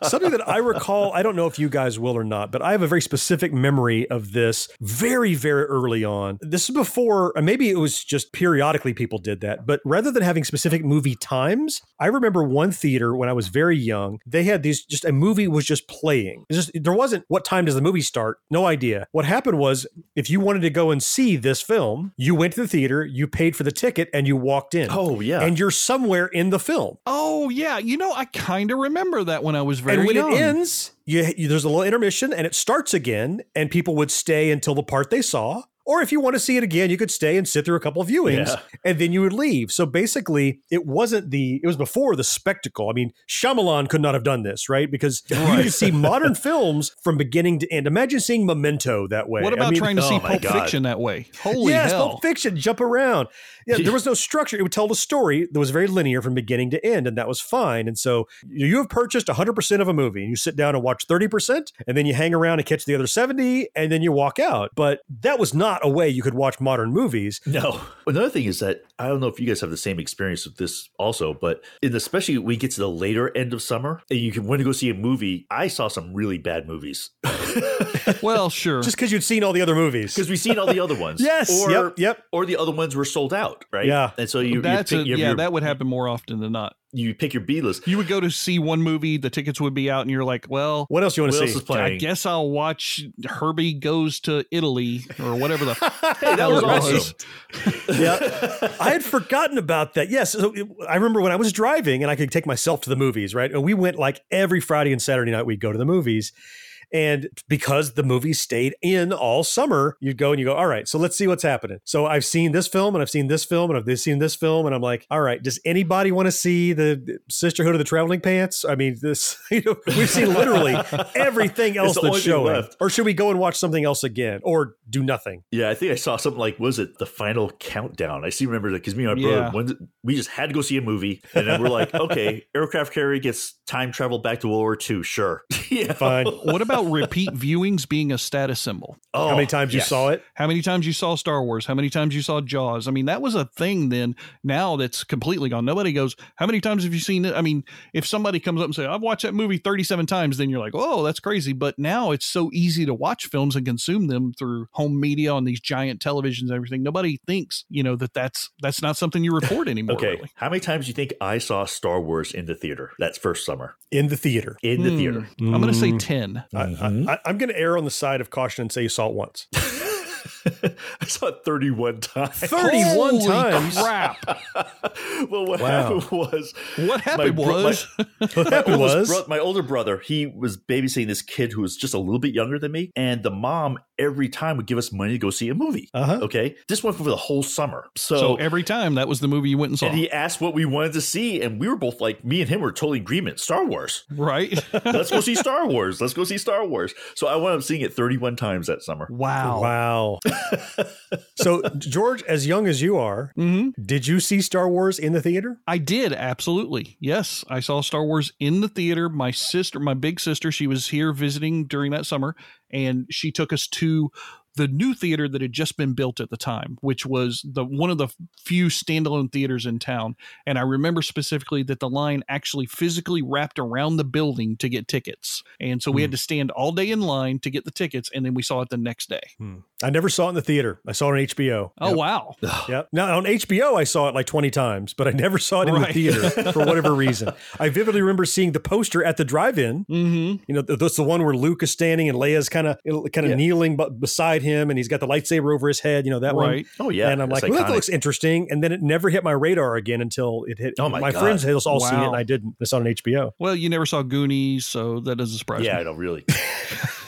Something that I recall, I don't know if you guys will or not, but I have a very specific memory of this very, very early on. This is before, uh, maybe it was just periodically people did that, but rather than having specific movie times, I remember one theater when I was very young, they had these just a movie was just playing. It's just there wasn't what time does the movie start? No idea. What happened was if you wanted to go and see this film, you went to the theater, you paid for the ticket, and you walked in. Oh, yeah. And you're somewhere in the film. Oh yeah, you know I kind of remember that when I was very and when young. it ends, you, you, there's a little intermission and it starts again, and people would stay until the part they saw. Or if you want to see it again, you could stay and sit through a couple of viewings Yeah. and then you would leave. So basically, it wasn't the, it was before the spectacle. I mean, Shyamalan could not have done this, right? Because you could see modern [LAUGHS] films from beginning to end. Imagine seeing Memento that way. What I about mean- trying to oh see Oh my Pulp God. Fiction that way? Holy yes, hell! Pulp Fiction, jump around. Yeah, there was [LAUGHS] no structure. It would tell the story that was very linear from beginning to end, and that was fine. And so you have purchased 100% of a movie, and you sit down and watch 30%, and then you hang around and catch the other 70, and then you walk out. But that was not a way you could watch modern movies. No. Another thing is that I don't know if you guys have the same experience with this also, but in especially when you get to the later end of summer and you can want to go see a movie, I saw some really bad movies. [LAUGHS] [LAUGHS] well, sure. Just because you'd seen all the other movies. Because we've seen all the other ones. [LAUGHS] Yes, Or, yep, yep. Or the other ones were sold out, right? Yeah. And so you, That's you a, pick your, yeah, your- that would happen more often than not. You pick your B list. You would go to see one movie, the tickets would be out, and you're like, "Well, What else you want to see? is playing? I guess I'll watch Herbie Goes to Italy or whatever the [LAUGHS] Hey, that was hell it awesome. [LAUGHS] yeah, I had forgotten about that. Yes, so it- I remember when I was driving and I could take myself to the movies, right? And we went like every Friday and Saturday night. We'd go to the movies, and because the movie stayed in all summer, you'd go and you go, all right, so let's see what's happening. So I've seen this film and I've seen this film and I've seen this film, and I'm like, all right, does anybody want to see the Sisterhood of the Traveling Pants? I mean, this [LAUGHS] you know, we've seen literally [LAUGHS] everything else the that's only thing showing, left. or should we go and watch something else again, or do nothing? Yeah, I think I saw something like was it the final countdown? I see remember that because me and my Yeah. brother when, we just had to go see a movie, and then we're like, [LAUGHS] okay, aircraft carrier gets time travel back to World War II. Sure, yeah, Fine. What about repeat viewings being a status symbol? Oh, How many times you saw it? How many times you saw Star Wars? How many times you saw Jaws? I mean, that was a thing then. Now that's completely gone. Nobody goes, How many times have you seen it? I mean, if somebody comes up and say, I've watched that movie 37 times, then you're like, Oh, that's crazy. But now it's so easy to watch films and consume them through home media on these giant televisions and everything. Nobody thinks, you know, that that's that's not something you report [LAUGHS] anymore. Okay, really. how many times do you think I saw Star Wars in the theater? That's first summer In the theater. in the Hmm. theater. I'm going to say Mm. 10. I, Mm-hmm. I, I'm going to err on the side of caution and say you saw it once. [LAUGHS] [LAUGHS] I saw it 31 times. 31 Holy times. crap. [LAUGHS] well, what Wow. happened was What happened bro- my- was [LAUGHS] What happened was bro- my older brother, he was babysitting this kid who was just a little bit younger than me, and the mom every time would give us money to go see a movie. Uh-huh. Okay, this went for the whole summer. So, so every time that was the movie you went and saw. and he asked what we wanted to see, and we were both like, me and him were totally agreement. Star Wars. right? Let's go see Star Wars. Let's go see Star Wars. So I wound up seeing it 31 times that summer. wow. wow. So, George, as young as you are, hmm did you see Star Wars in the theater? I did absolutely. Yes, I saw Star Wars in the theater. My sister, my big sister, she was here visiting during that summer, and she took us to the new theater that had just been built at the time, which was the one of the few standalone theaters in town. And I remember specifically that the line actually physically wrapped around the building to get tickets, and so we had to stand all day in line to get the tickets, and then we saw it the next day. I never saw it in the theater. I saw it on HBO. Oh Yep. wow! Yep. Now on HBO, I saw it like 20 times, but I never saw it in Right. the theater [LAUGHS] for whatever reason. I vividly remember seeing the poster at the drive-in. Mm-hmm. You know, that's the one where Luke is standing and Leia's kind of kind of Yeah. kneeling beside him, and he's got the lightsaber over his head. You know that one. Right. Oh, yeah. and I'm It's like, well, that looks interesting. And then it never hit my radar again until it hit. Oh, my God. friends had all seen it, and I didn't. It's on HBO. Well, you never saw Goonies, so that doesn't surprise Yeah, me. I know, really. [LAUGHS]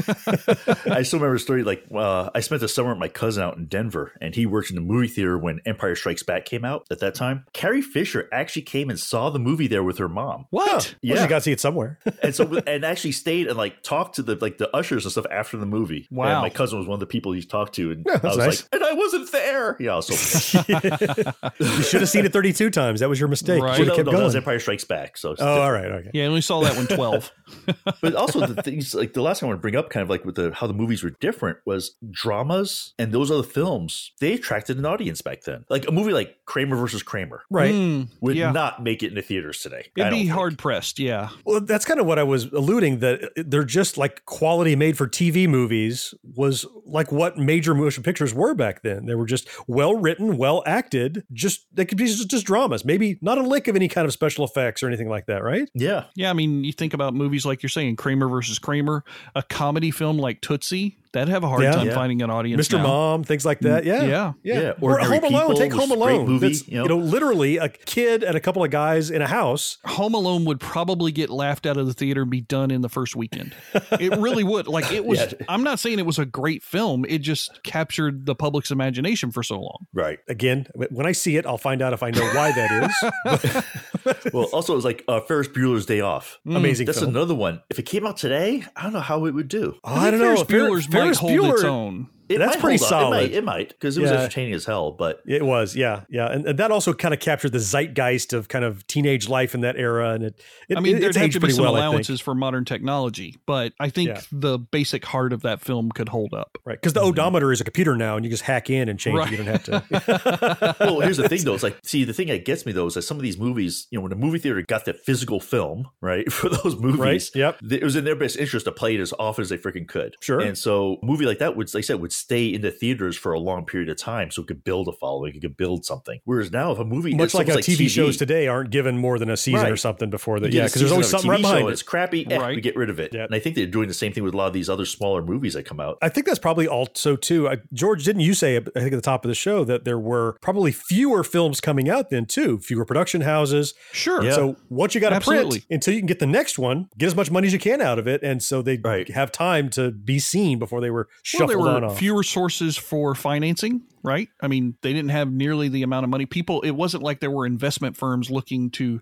I still remember a story like uh, I spent the summer with my cousin out in Denver, and he worked in the movie theater when Empire Strikes Back came out at that time. Carrie Fisher actually came and saw the movie there with her mom. What? Well, Yeah. you got to see it somewhere. and so and actually stayed and like talked to the like the ushers and stuff after the movie. Wow. And my cousin was one of the people he talked to, and Yeah, I was nice. like, and I wasn't there. Yeah, I was so [LAUGHS] you should have seen it 32 times. That was your mistake. Right. You should no, kept no, going. that was Empire Strikes Back. So oh, different. all right. Okay. Yeah, I only saw that one 12. [LAUGHS] but also the things like the last thing I want to bring up, kind of like with the how the movies were different, was dramas and those other films. They attracted an audience back then. Like a movie like Kramer versus Kramer Right. Mm, would yeah. not make it into theaters today. It'd don't be think. hard pressed. Yeah. Well, that's kind of what I was alluding that they're just like quality made for TV movies was like what major motion pictures were back then. They were just well written, well acted. Just they could be just, just dramas. Maybe not a lick of any kind of special effects or anything like that, right? Yeah. Yeah. I mean, you think about movies like you're saying, Kramer versus Kramer, a comedy film like Tootsie, that'd have a hard Yeah. time Yeah. finding an audience. Mr. now. Mom, things like that. Yeah. Yeah. Yeah, Or Ordinary Home Alone. People Take Home Alone. movie, That's, you know? you know, literally a kid and a couple of guys in a house. Home Alone would probably get laughed out of the theater and be done in the first weekend. It really would. Like it was. [LAUGHS] Yeah. I'm not saying it was a great film. It just captured the public's imagination for so long. Right. Again, when I see it, I'll find out if I know why that is. [LAUGHS] [LAUGHS] Well, also it was like uh, Ferris Bueller's Day Off. Amazing That's film. another one. If it came out today, I don't know how it would do. Oh, I don't know. Ferris Bueller's Fer- might Ferris hold its own. It That's might pretty hold up. solid. It might because it was Yeah. entertaining as hell. But It was, yeah, yeah, and, and that also kind of captured the zeitgeist of kind of teenage life in that era, and it. it I mean, it, there'd have to be some well, allowances for modern technology, but I think Yeah. the basic heart of that film could hold up. right? Because the mm-hmm. odometer is a computer now, and you just hack in and change Right. it. You don't have to. [LAUGHS] well, here's the thing though. It's like, see, the thing that gets me though is that some of these movies, you know, when the movie theater got that physical film, right, [LAUGHS] for those movies, Right, yep. it was in their best interest to play it as often as they freaking could. Sure. And so, a movie like that would, like I said, would stay in the theaters for a long period of time, so it could build a following, it could build something. Whereas now, if a movie, Much like how almost TV, shows today aren't given more than a season or something before that. Yeah, because there's always season of a something right behind it. It's crappy. Eh, Right. We get rid of it. Yep. And I think they're doing the same thing with a lot of these other smaller movies that come out. I think that's probably also too. Uh, George, didn't you say? I think at the top of the show that there were probably fewer films coming out then too, fewer production houses. Sure. Yeah. So what you got to print until you can get the next one, get as much money as you can out of it, and so they Right. have time to be seen before they were Well, shuffled there on were off. Fewer sources for financing, right? I mean, they didn't have nearly the amount of money. People, it wasn't like there were investment firms looking to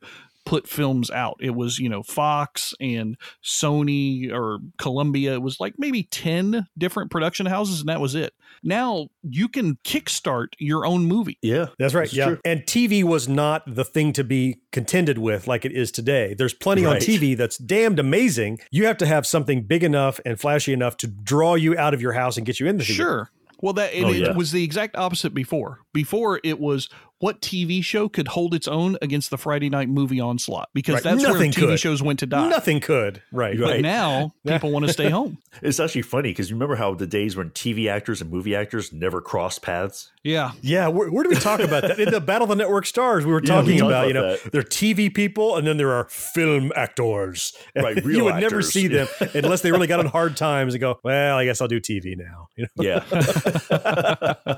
put films out. It was, you know, Fox and Sony or Columbia. It was like maybe 10 different production houses, and that was it. Now you can kickstart your own movie. Yeah, That's right. yeah. true. And TV was not the thing to be contended with like it is today. There's plenty on TV that's damned amazing. You have to have something big enough and flashy enough to draw you out of your house and get you in the theater. Sure. Well, that and Oh, it was the exact opposite before. Before it was what TV show could hold its own against the Friday night movie onslaught because Right. that's where Nothing TV could. shows went to die. Nothing could. Right. But Right. now [LAUGHS] people want to stay home. [LAUGHS] It's actually funny because you remember how the days when TV actors and movie actors never crossed paths? Yeah. Yeah, where, where do we talk about that? In the Battle of the Network Stars, we were Yeah, we talking about, about you know, that. there are TV people and then there are film actors. Right, [LAUGHS] you real would never see them unless they really got on hard times and go, well, I guess I'll do TV now. You know? Yeah.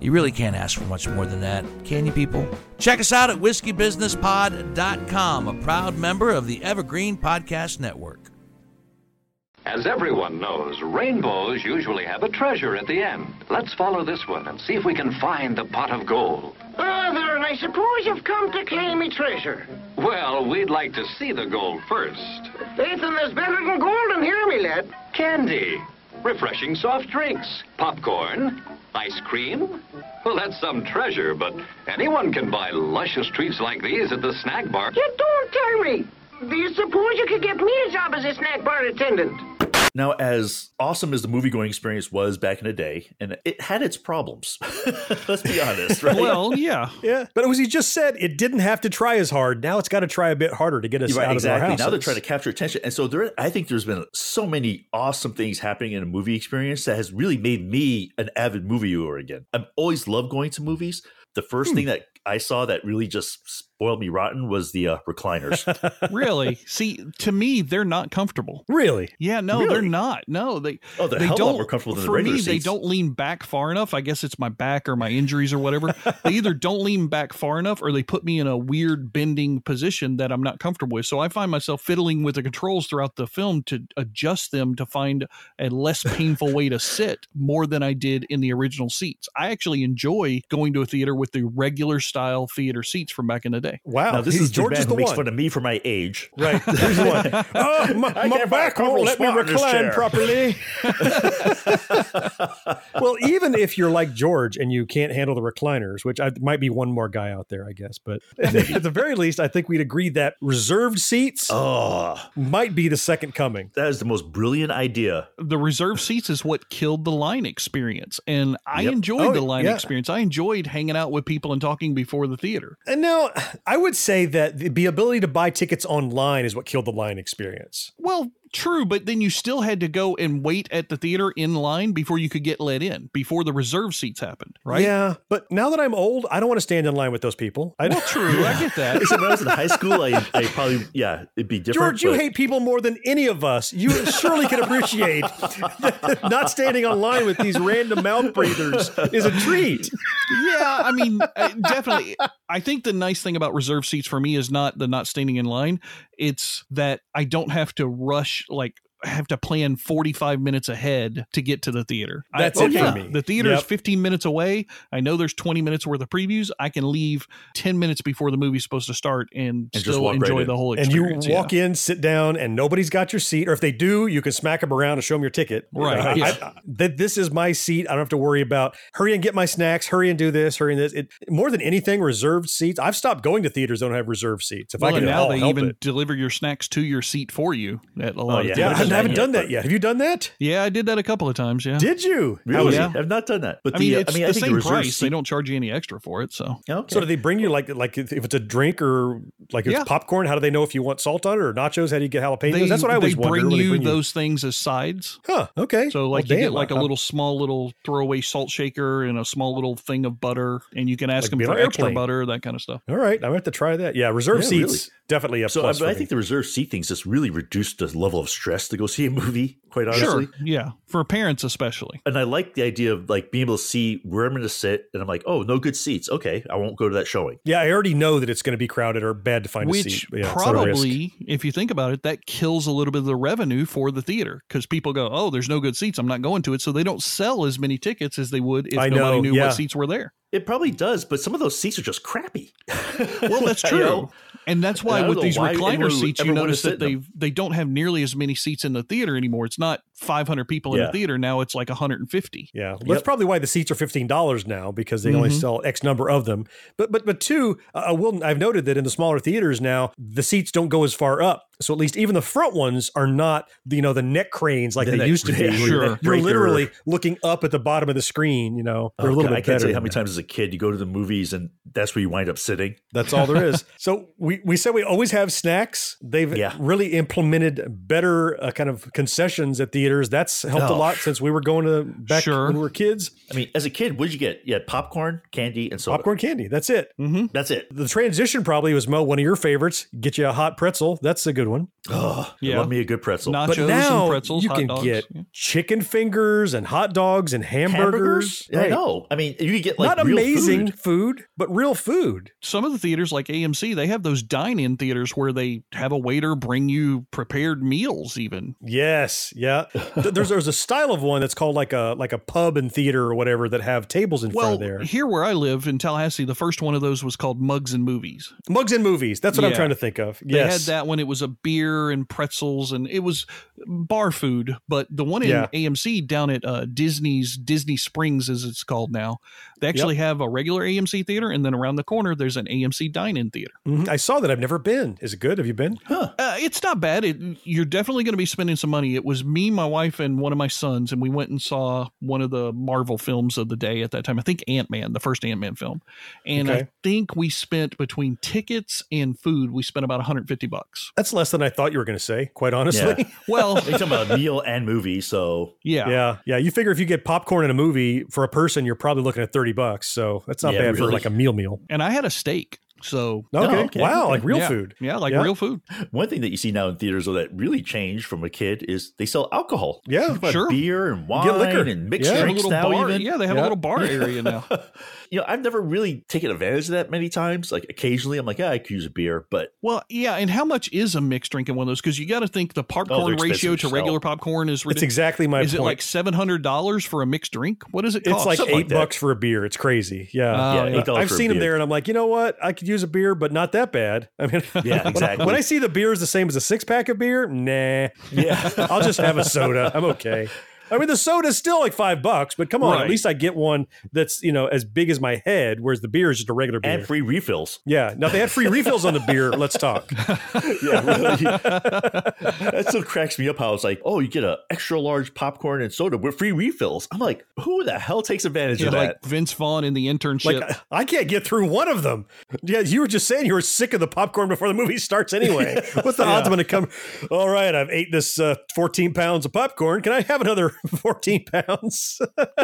You really can't ask for much more than that, can you, people? Check us out at whiskeybusinesspod.com, a proud member of the Evergreen Podcast Network. As everyone knows, rainbows usually have a treasure at the end. Let's follow this one and see if we can find the pot of gold. Ah, there, and I suppose you've come to claim me treasure. Well, we'd like to see the gold first. Faith in there's better than gold in here, me lad. Candy, refreshing soft drinks, popcorn, Ice cream? Well, that's some treasure, but anyone can buy luscious treats like these at the snack bar. You don't tell me. Do you suppose you could get me a job as a snack bar attendant? Now, as awesome as the movie going experience was back in the day, and it had its problems. [LAUGHS] Let's be honest, right? yeah. Yeah. But as he just said, it didn't have to try as hard. Now it's got to try a bit harder to get us right, out exactly. of our house. Now they're trying to capture attention, and so there. I think there's been so many awesome things happening in a movie experience that has really made me an avid movie viewer again. I've always loved going to movies. The first Hmm. thing that I saw that really just spoiled me rotten was the uh, recliners. [LAUGHS] really? See, to me, they're not comfortable. Really? Yeah, no, they're not. No, they. Oh, they're they hell of a lot don't. more comfortable than the for regular me, they don't lean back far enough. I guess it's my back or my injuries or whatever. [LAUGHS] they either don't lean back far enough, or they put me in a weird bending position that I'm not comfortable with. So I find myself fiddling with the controls throughout the film to adjust them to find a less painful way to sit, more than I did in the original seats. I actually enjoy going to a theater with the regular style theater seats from back in the day. Wow. now this He's- is the George man is who the makes one. fun of me for my age. Right. [LAUGHS] Here's the one. [LAUGHS] Oh, my, my can't find a back won't let me spot in this recline properly. [LAUGHS] well, even if you're like George and you can't handle the recliners, which I, might be one more guy out there, I guess, but at the very least, I think we'd agree that reserved seats Oh, might be the second coming. that is the most brilliant idea. the reserved seats is what killed the line experience and i Yep. enjoyed Oh, the line yeah. experience i enjoyed hanging out with people and talking before the theater And now, I would say that the, ability to buy tickets online is what killed the line experience. well true but then you still had to go and wait at the theater in line before you could get let in before the reserve seats happened right Yeah, but now that I'm old, I don't want to stand in line with those people. I well true i [LAUGHS] get that Except when I was in high school, I, I probably yeah, it'd be different. George, you hate people more than any of us. You surely can appreciate [LAUGHS] not standing in line with these random mouth breathers is a treat. yeah i mean uh, definitely i think the nice thing about reserve seats for me is not the not standing in line it's that i don't have to rush like have to plan 45 minutes ahead to get to the theater. I- That's oh, it for me. The theater is 15 minutes away. I know there's 20 minutes worth of previews. I can leave 10 minutes before the movie's supposed to start and, just still right enjoy in. the whole experience. And you walk yeah. in, sit down, and nobody's got your seat. Or if they do, you can smack them around and show them your ticket. Right, I- yeah. I- that this is my seat. I don't have to worry about hurry and get my snacks. Hurry and do this. Hurry and this. It, more than anything, reserved seats. I've stopped going to theaters that don't have reserved seats. If Well, I can and now they even it. deliver your snacks to your seat for you at a oh, lot of yeah. Yeah, I haven't yet, done that yet. Have you done that? Yeah, I did that a couple of times. Yeah. Did you? Really? Yeah. I've not done that. But I the, mean, uh, it's I mean, I the think same price. seat- They don't charge you any extra for it. So Okay. So do they bring you like like if it's a drink or like if Yeah. it's popcorn? How do they know if you want salt on it or nachos? How do you get jalapenos? they, That's what I always they wonder. bring when they you those things as sides. Huh. Okay. So Well, like you damn, get like a little small little throwaway salt shaker and a small little thing of butter, and you can ask Like them for on extra butter, that kind of stuff. All right, I'm gonna have to try that. Yeah, reserve seats definitely a So I, plus. but for I think the reserve seat things just really reduced the level of stress to go [LAUGHS] see a movie. Quite honestly. Sure, yeah, for parents especially. And I like the idea of like being able to see where I'm going to sit, and I'm like, oh, no good seats. Okay, I won't go to that showing. yeah, I already know that it's going to be crowded or bad to find a seat. Yeah, it's a probably, if you think about it, that kills a little bit of the revenue for the theater because people go, "Oh, there's no good seats. I'm not going to it," so they don't sell as many tickets as they would if I nobody know, knew yeah. what seats were there. It probably does, but some of those seats are just crappy. Well, that's [LAUGHS] You true. And that's why don't with these recliner seats, you notice that they they don't have nearly as many seats in the theater anymore. It's not 500 people in Yeah. a theater now; it's like 150. Yeah, Yep. that's probably why the seats are fifteen dollars now because they only Mhm. [LAUGHS] sell X number of them. But but but two, uh, I will I've noted that in the smaller theaters now the seats don't go as far up. So at least even the front ones are not you know the neck cranes like The they neck- used to be. Sure. You're literally looking up at the bottom of the screen. You know they're Oh, a little God, bit I can't better. tell you how many that. times as a kid you go to the movies and that's where you wind up sitting. That's all there is. [LAUGHS] so we, we said we always have snacks. They've Yeah. really implemented better uh, kind of concessions at theaters. That's helped a Oh. lot since we were going to back Sure. when we were kids. I mean, as a kid, what did you get? You had popcorn, candy, and soda. Popcorn candy. That's it. Mm-hmm. That's it. The transition probably was Mo, one of your favorites. Get you a hot pretzel. That's a good one. Oh, Yeah. Love me a good pretzel. Nachos But now and pretzels, you hot can dogs. get Yeah. chicken fingers and hot dogs and hamburgers. Yeah, I know. I mean, you could get like Not real amazing food. food. but real food. Some of the theaters, like AMC, they have those dine-in theaters where they have a waiter bring you prepared meals. Even Yes, yeah. Th- there's there's a style of one that's called like a like a pub and theater or whatever that have tables in well, front of there. here where I live in Tallahassee, the first one of those was called Mugs and Movies. Mugs and movies. That's what I'm trying to think of. They Yes. had that one. It was a beer and pretzels, and it was bar food. But the one in Yeah. AMC down at uh, Disney's Disney Springs, as it's called now, they actually have a regular AMC theater, and then around the corner there's an AMC dine-in theater. Mhm. I saw that. I've never been. Is it good? Have you been? Uh, it's not bad. It, you're definitely going to be spending some money. It was me, my wife, and one of my sons, and we went and saw one of the Marvel films of the day at that time. I think Ant Man, the first Ant Man film, and I think we spent between tickets and food, we spent about 150 bucks. That's less than I thought you were going to say. Quite honestly. Yeah. [LAUGHS] Well, You're talking about a meal and movie, so yeah, Yeah, yeah. You figure if you get popcorn in a movie for a person, you're probably looking at thirty bucks. So that's not Yeah, bad for like a meal meal. and I had a steak. So Okay. okay. Wow, like real yeah, food. Yeah, like Yeah. real food. One thing that you see now in theaters that really changed from a kid is they sell alcohol. Yeah, You can buy sure. beer and wine Get liquor. and mixed Yeah. They have drinks now bar. even. Yeah, they have Yeah. a little bar area [LAUGHS] now. You know, I've never really taken advantage of that many times. Like occasionally I'm like, yeah, I could use a beer, but Well, yeah, and how much is a mixed drink in one of those? Because you got to think the oh, popcorn expensive ratio to to sell. regular popcorn is That's ridiculous. exactly my is point. it like seven hundred dollars for a mixed drink? What does it cost? it's like Something eight like bucks for a beer. It's crazy. Yeah. Oh, yeah, yeah. I've seen them there, and I'm like, you know what? I could use a beer, but not that bad. I mean, [LAUGHS] Yeah, when I- exactly. When I see the beer is the same as a six pack of beer, nah. Yeah. [LAUGHS] I'll just have a soda. I'm okay. I mean, the soda's still like five bucks, but come on, Right. at least I get one that's you know as big as my head, whereas the beer is just a regular beer. and free refills. yeah. Now if they had free refills on the beer. [LAUGHS] Let's talk. Yeah, really. that still cracks me up how it's like, oh, you get an extra large popcorn and soda with free refills. I'm like, who the hell takes advantage Yeah, of that? like Vince Vaughn in the internship. Like I can't get through one of them. Yeah, you were just saying you were sick of the popcorn before the movie starts anyway. [LAUGHS] What's the odds I'm going to come? All right, I've ate this uh, 14 pounds of popcorn. Can I have another [LAUGHS] 14 pounds?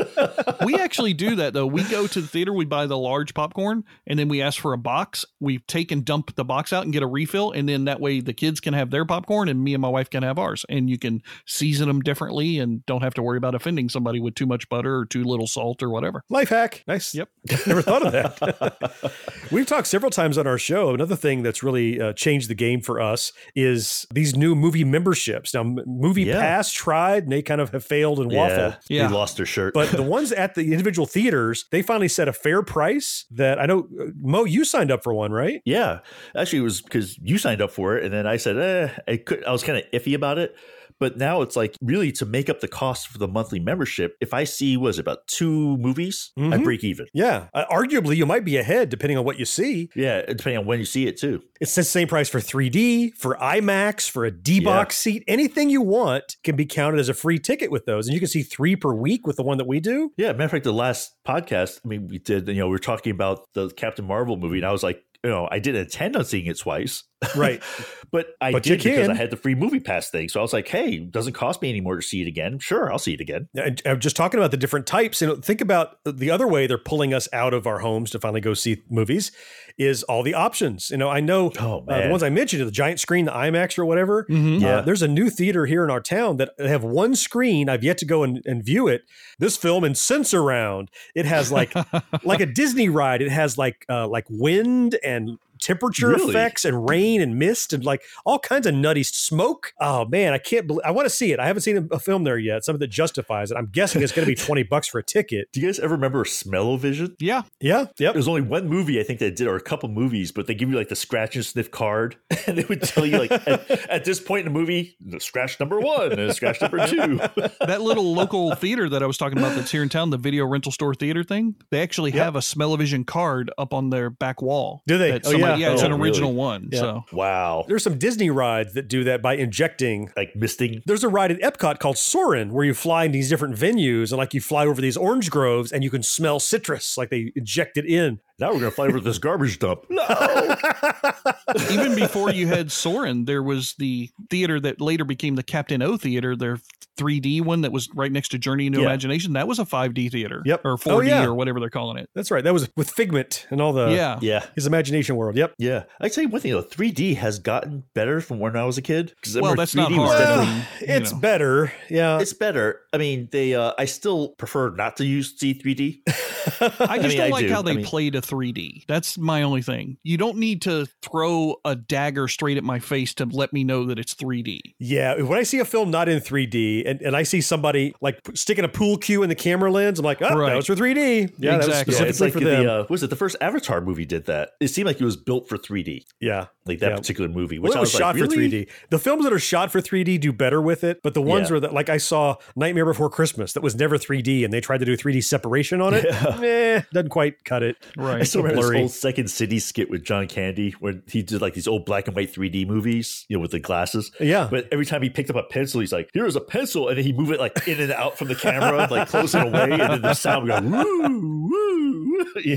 [LAUGHS] we actually do that though. We go to the theater, we buy the large popcorn, and then we ask for a box. We take and dump the box out and get a refill, and then that way the kids can have their popcorn and me and my wife can have ours. And you can season them differently and don't have to worry about offending somebody with too much butter or too little salt or whatever. Life hack. Nice. Yep. [LAUGHS] Never thought of that. We've talked several times on our show. Another thing that's really uh, changed the game for us is these new movie memberships. Now, Movie Yeah. Pass tried and they kind of have failed and waffled. yeah, they lost their shirt. But the [LAUGHS] ones at the individual theaters, they finally set a fair price that I know, uh, Mo, you signed up for one, right? Yeah, actually, it was because you signed up for it, and then I said, eh, I could. I was kind of iffy about it, but now it's like really to make up the cost for the monthly membership. If I see was about two movies, I Mhm. break even. Yeah. Uh, arguably, you might be ahead depending on what you see. Yeah, depending on when you see it too. It's the same price for 3D, for IMAX, for a D box seat. Anything you want can be counted as a free ticket with those. And you can see three per week with the one that we do. Yeah, matter of fact, the last podcast, I mean, we did. You know, we were talking about the Captain Marvel movie, and I was like, you know, I didn't intend on seeing it twice, Right. [LAUGHS] but I But did because. I had the free movie pass thing. So I was like, hey, doesn't cost me anymore to see it again. Sure, I'll see it again. And I'm just talking about the different types. And think about the other way they're pulling us out of our homes to finally go see movies is all the options. You know, I know Oh, uh, the ones I mentioned, the giant screen, the IMAX or whatever. Mhm. Uh, Yeah. there's a new theater here in our town that have one screen. I've yet to go and, and view it. This film in Sensurround. It has like [LAUGHS] like a Disney ride. It has like uh, like wind and and temperature Really? effects and rain and mist and like all kinds of nutty smoke. Oh man, I can't believe I want to see it. I haven't seen a, a film there yet. Something that justifies it. I'm guessing it's going to be [LAUGHS] 20 bucks for a ticket. Do you guys ever remember Smell-O-Vision? Yeah. Yeah. Yep. There's only one movie I think that did, or a couple movies, but they give you like the scratch and sniff card, [LAUGHS] and they would tell you like at, [LAUGHS] at this point in the movie, the scratch number one and scratch number two. that little local theater that I was talking about that's here in town, the video rental store theater thing, they actually have a Smell-O-Vision card up on their back wall. Do they? that Oh, somebody- yeah. it's Oh, an original really? one. Yeah. So Wow, There's some Disney rides that do that by injecting. like misting. There's a ride at Epcot called Soarin' where you fly in these different venues and like you fly over these orange groves and you can smell citrus like they inject it in. Now we're gonna fly over this garbage dump. [LAUGHS] No, [LAUGHS] even before you had Soarin', there was the theater that later became the Captain EO Theater, their 3D one that was right next to Journey into Yeah. Imagination. That was a 5D theater. Yep. Or Oh, 4D yeah. or whatever they're calling it. That's right. That was with Figment and all the yeah. yeah, his imagination world. Yep. yeah. I tell you one thing though, 3D has gotten better from when I was a kid. Because Well, that's not hard. Well, it's know. better. Yeah. It's better. I mean, they. Uh, I still prefer not to use C3D. I just mean, don't I like do. how they I mean- played a 3D. That's my only thing. You don't need to throw a dagger straight at my face to let me know that it's 3D. Yeah, when I see a film not in 3D and, and I see somebody like sticking a pool cue in the camera lens, I'm like, oh, Right. that was for 3D. Yeah, that was Exactly. specifically it's like for the, them. uh, was it the first Avatar movie did that? It seemed like it was built for 3D. yeah. Like that Yeah. particular movie, which Well, it I was was shot like, for really? 3D. The films that are shot for 3D do better with it, but the ones Yeah. where that, like I saw Nightmare Before Christmas, that was never 3D, and they tried to do 3D separation on it. yeah. [LAUGHS] Eh, doesn't quite cut it. I still remember blurry. this old Second City skit with John Candy where he did like these old black and white 3D movies, you know, with the glasses. Yeah. But every time he picked up a pencil, he's like, "Here's a pencil," and then he move it like in and out from the camera, like closing away, and then the sound would go woo woo. [LAUGHS] yeah.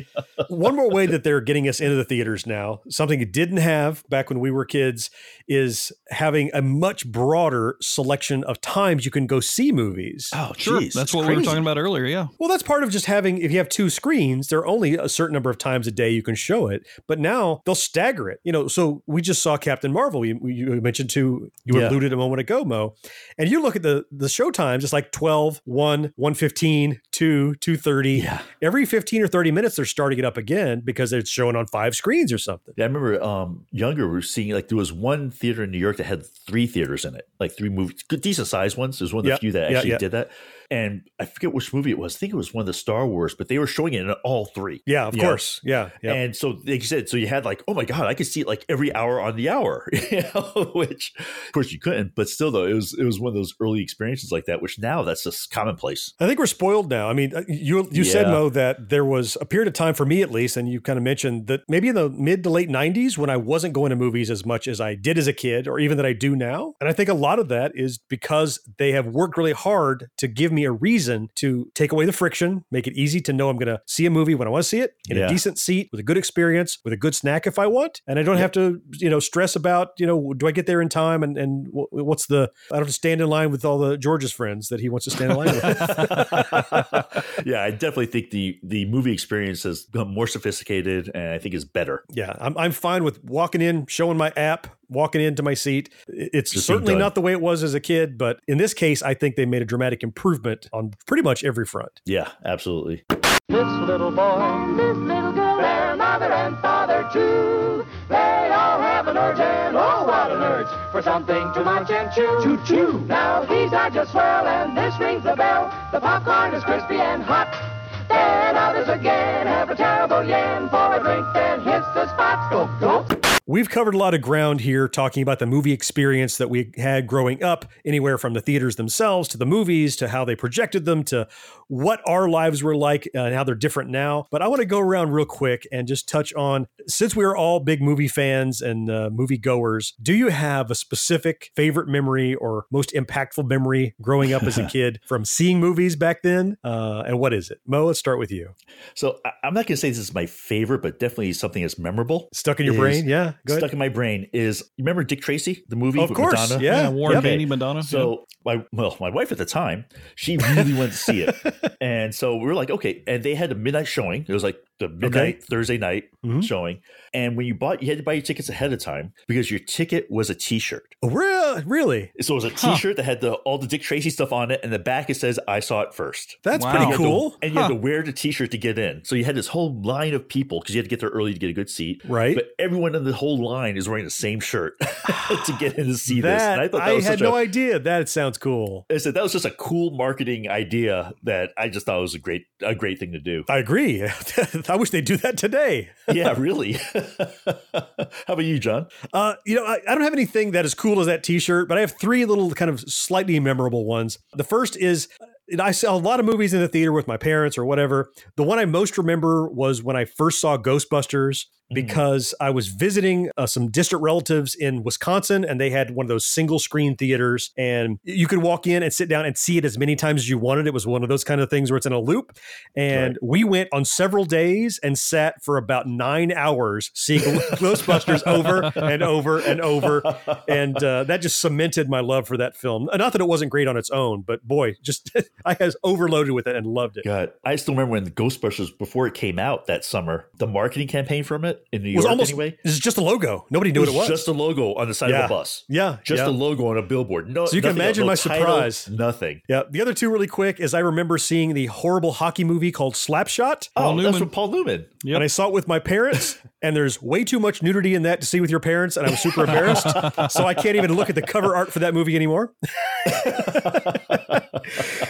One more way that they're getting us into the theaters now, something it didn't have back when we were kids, is having a much broader selection of times you can go see movies. Oh, Sure. jeez, That's what we were talking about earlier. Yeah. Well, that's part of just having, if you have two screens, there are only a certain number of times a day you can show it. But now they'll stagger it. You know, so we just saw Captain Marvel. You, you mentioned to, you Yeah. alluded a moment ago, Mo. And you look at the, the show times, it's like 12, 1, 115, 2, 230. Yeah. Every 15 or 30 minutes, they're starting it up again because it's showing on five screens or something. Yeah, I remember um, younger, we were seeing like there was one theater in New York that had three theaters in it, like three movies, good, decent sized ones. There's one of the Yeah, few that actually yeah. did that. And I forget which movie it was. I think it was one of the Star Wars, but they were showing it in all three. Yeah, of You know? course. Yeah. yeah. And so, like you said, so you had like, oh my god, I could see it like every hour on the hour, [LAUGHS] you know, which of course you couldn't, but still though, it was it was one of those early experiences like that, which now that's just commonplace. I think we're spoiled now. I mean, uh, you you said Yeah. Mo that there was a period of time for me at least, and you kind of mentioned that maybe in the mid to late '90s when I wasn't going to movies as much as I did as a kid, or even that I do now. And I think a lot of that is because they have worked really hard to give me a reason to take away the friction, make it easy to know I'm going to see a movie when I want to see it in Yeah. a decent seat with a good experience, with a good snack if I want, and I don't have to you know stress about you know do I get there in time and and what's the I don't have to stand in line with all the George's friends that he wants to stand in line with. [LAUGHS] yeah, I definitely think the the movie experience has become more sophisticated and I think is better. Yeah, I'm, I'm fine with walking in, showing my app, walking into my seat. It's Just certainly not the way it was as a kid, but in this case, I think they made a dramatic improvement on pretty much every front. Yeah, absolutely. This little boy, this little girl, their mother and father too. They all have an urge, and oh, what an urge for something to munch and chew. Choo choo. Now these are just swell, and this rings the bell. The popcorn is crispy and hot. Then others again have a terrible yen for a drink, then hits the spot. Go go. We've covered a lot of ground here talking about the movie experience that we had growing up, anywhere from the theaters themselves to the movies to how they projected them to what our lives were like and how they're different now. But I want to go around real quick and just touch on since we are all big movie fans and uh, movie goers, do you have a specific favorite memory or most impactful memory growing up as a [LAUGHS] kid from seeing movies back then? Uh, and what is it? Mo, let's start with you. So I'm not going to say this is my favorite, but definitely something that's memorable. Stuck in your is- brain? Yeah, go ahead. Stuck in my brain is you remember Dick Tracy, the movie? Of course, Madonna? yeah. Yeah, Warren Yep. Beatty, Madonna. So my well, my wife at the time, she really wanted to see it, [LAUGHS] and so we were like, okay. And they had a midnight showing. It was like the midnight Thursday night Mm-hmm. showing. And when you bought, you had to buy your tickets ahead of time because your ticket was a T-shirt. Oh, re- really? So it was a T-shirt that had the all the Dick Tracy stuff on it, and the back it says "I saw it first. That's Wow. pretty And you had to- cool. and you had to wear the T-shirt to get in. So you had this whole line of people because you had to get there early to get a good seat. Right. But everyone in the whole line is wearing the same shirt [LAUGHS] to get in to see this. That, And I thought that I was had such no a, idea. That sounds cool. I said that was just a cool marketing idea that I just thought was a great a great thing to do. I agree. [LAUGHS] I wish they'd do that today. [LAUGHS] yeah, [LAUGHS] really. [LAUGHS] How about you, John? Uh, you know, I, I don't have anything that is cool as that T-shirt, but I have three little kind of slightly memorable ones. The first is and I saw a lot of movies in the theater with my parents or whatever. The one I most remember was when I first saw Ghostbusters because I was visiting uh, some distant relatives in Wisconsin and they had one of those single screen theaters and you could walk in and sit down and see it as many times as you wanted. It was one of those kind of things where it's in a loop. And we went on several days and sat for about nine hours seeing [LAUGHS] Ghostbusters over and over and over. And uh, that just cemented my love for that film. Not that it wasn't great on its own, but boy, just [LAUGHS] I was overloaded with it and loved it. God, I still remember when Ghostbusters before it came out that summer, the marketing campaign from it it in New It was York almost anyway. This is just a logo. Nobody knew what it was. Just a logo on the side Yeah. of a bus. Yeah, just yeah. a logo on a billboard. No, So you can nothing imagine else. my title, surprise. nothing. Yeah. The other two, really quick, is I remember seeing the horrible hockey movie called Slapshot. Oh, that's from Paul Newman. And I saw it with my parents, [LAUGHS] and there's way too much nudity in that to see with your parents, and I was super embarrassed. so I can't even look at the cover art for that movie anymore. [LAUGHS]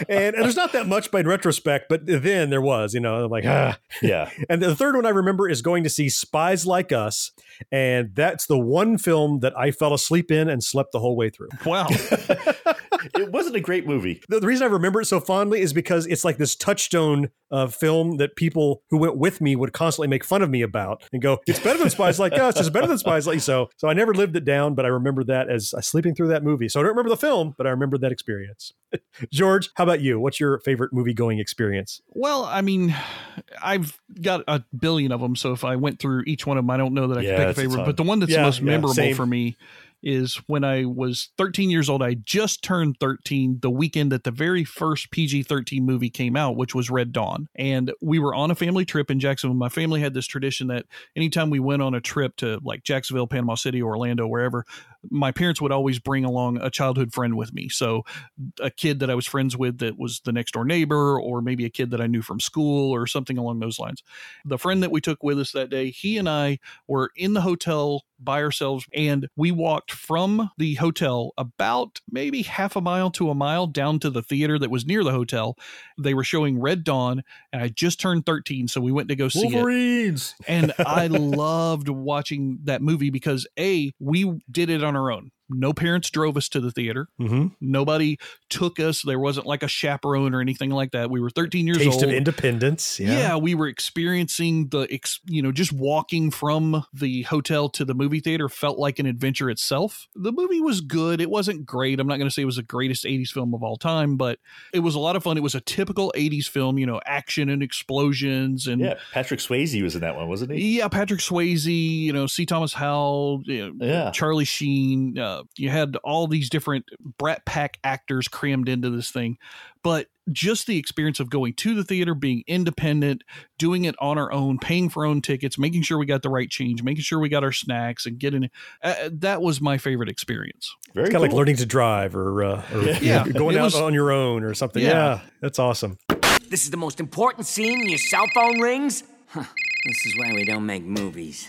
and, and there's not that much by in retrospect, but then there was, you know, I'm like, ah. Yeah. And the third one I remember is going to see Spies Like Us. And that's the one film that I fell asleep in and slept the whole way through. Wow. [LAUGHS] it wasn't a great movie. The, the reason I remember it so fondly is because it's like this touchstone uh, film that people who went with me would constantly make fun of me about and go, "It's better than Spies Like Us. It's better than Spies Like." So, so I never lived it down, but I remember that as uh, sleeping through that movie. So I don't remember the film, but I remember that experience. [LAUGHS] George, how about you? What's your favorite movie going experience? Well, I mean, I've got a billion of them. So if I went through each one of them, I don't know that I Yeah, could pick a favorite. ton. But the one that's Yeah, the most yeah, memorable same. for me is when I was 13 years old. I just turned 13 the weekend that the very first PG 13 movie came out, which was Red Dawn. And we were on a family trip in Jacksonville. My family had this tradition that anytime we went on a trip to like Jacksonville, Panama City, Orlando, wherever, my parents would always bring along a childhood friend with me. So a kid that I was friends with that was the next door neighbor, or maybe a kid that I knew from school or something along those lines. The friend that we took with us that day, he and I were in the hotel by ourselves and we walked from the hotel about maybe half a mile to a mile down to the theater that was near the hotel. They were showing Red Dawn and I just turned 13 so we went to go see it. Wolverines. And I [LAUGHS] loved watching that movie because A, we did it on our own. No parents drove us to the theater. Mm-hmm. Nobody took us. There wasn't like a chaperone or anything like that. We were 13 years Taste old. of independence. Yeah. Yeah. we were experiencing the, ex, you know, just walking from the hotel to the movie theater felt like an adventure itself. The movie was good. It wasn't great. I'm not going to say it was the greatest 80s film of all time, but it was a lot of fun. It was a typical 80s film, you know, action and explosions and Yeah, Patrick Swayze was in that one, wasn't he? yeah, Patrick Swayze, you know, C. Thomas Howell, you know, Yeah. Charlie Sheen. Uh, you had all these different Brat Pack actors crammed into this thing, but just the experience of going to the theater, being independent, doing it on our own, paying for our own tickets, making sure we got the right change, making sure we got our snacks, and getting uh, that was my favorite experience. Very It's kind of like learning to drive or, uh, or Yeah. [LAUGHS] Yeah. going It out was- on your own or something. Yeah. Yeah. that's awesome. This is the most important scene and your cell phone rings? Huh, this is why we don't make movies.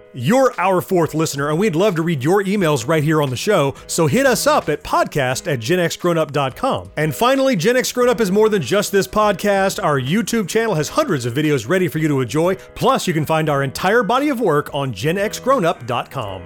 You're our fourth listener, and we'd love to read your emails right here on the show, so hit us up at podcast at genxgrownup.com. And finally, Gen X Grown Up is more than just this podcast. Our YouTube channel has hundreds of videos ready for you to enjoy, plus you can find our entire body of work on genxgrownup.com.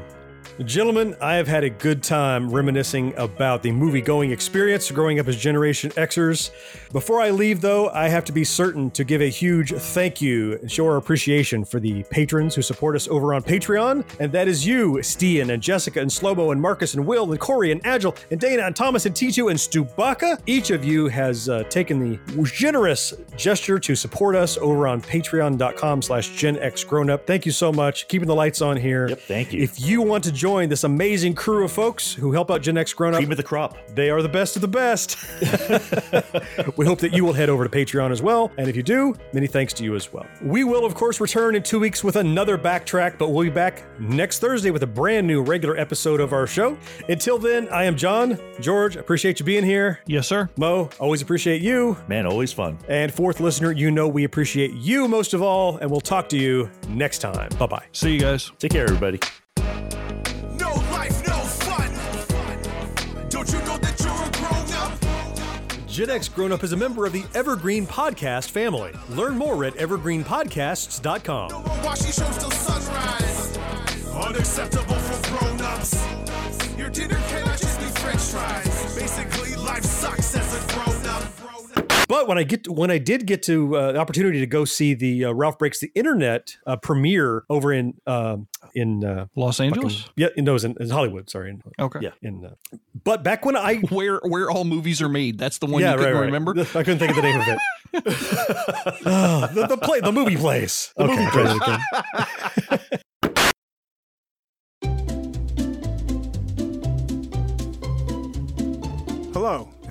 Gentlemen, I have had a good time reminiscing about the movie going experience growing up as Generation Xers. Before I leave, though, I have to be certain to give a huge thank you and show our appreciation for the patrons who support us over on Patreon. And that is you, Stian and Jessica and Slobo and Marcus and Will and Corey and Agile and Dana and Thomas and T2 and Stubaka. Each of you has uh, taken the generous gesture to support us over on patreon.com slash Gen X Grown Up. Thank you so much. Keeping the lights on here. Yep, thank you. If you want to join this amazing crew of folks who help out Gen X Grown Up, Cream of the crop. they are the best of the best. [LAUGHS] [LAUGHS] we hope that you will head over to Patreon as well. And if you do, many thanks to you as well. We will, of course, return in two weeks with another backtrack, but we'll be back next Thursday with a brand new regular episode of our show. Until then, I am John. George, appreciate you being here. Yes, sir. Mo, always appreciate you. Man, always fun. And fourth listener, you know we appreciate you most of all, and we'll talk to you next time. Bye bye. See you guys. Take care, everybody. Up? Gen X Grown Up is a member of the Evergreen Podcast family. Learn more at evergreenpodcasts.com. Unacceptable for grown ups. Your dinner cannot just be french fries. But when I get to, when I did get to uh, the opportunity to go see the uh, Ralph Breaks the Internet uh, premiere over in um in uh, Los Angeles? fucking- yeah, no, it was in, in Hollywood. Sorry. In, Okay. Yeah. In, uh, but back when I [LAUGHS] where where all movies are made, that's the one yeah, you couldn't right, right. remember. [LAUGHS] I couldn't think of the name of it. [LAUGHS] The, the play, the movie place. The okay, movie place. that. Hello,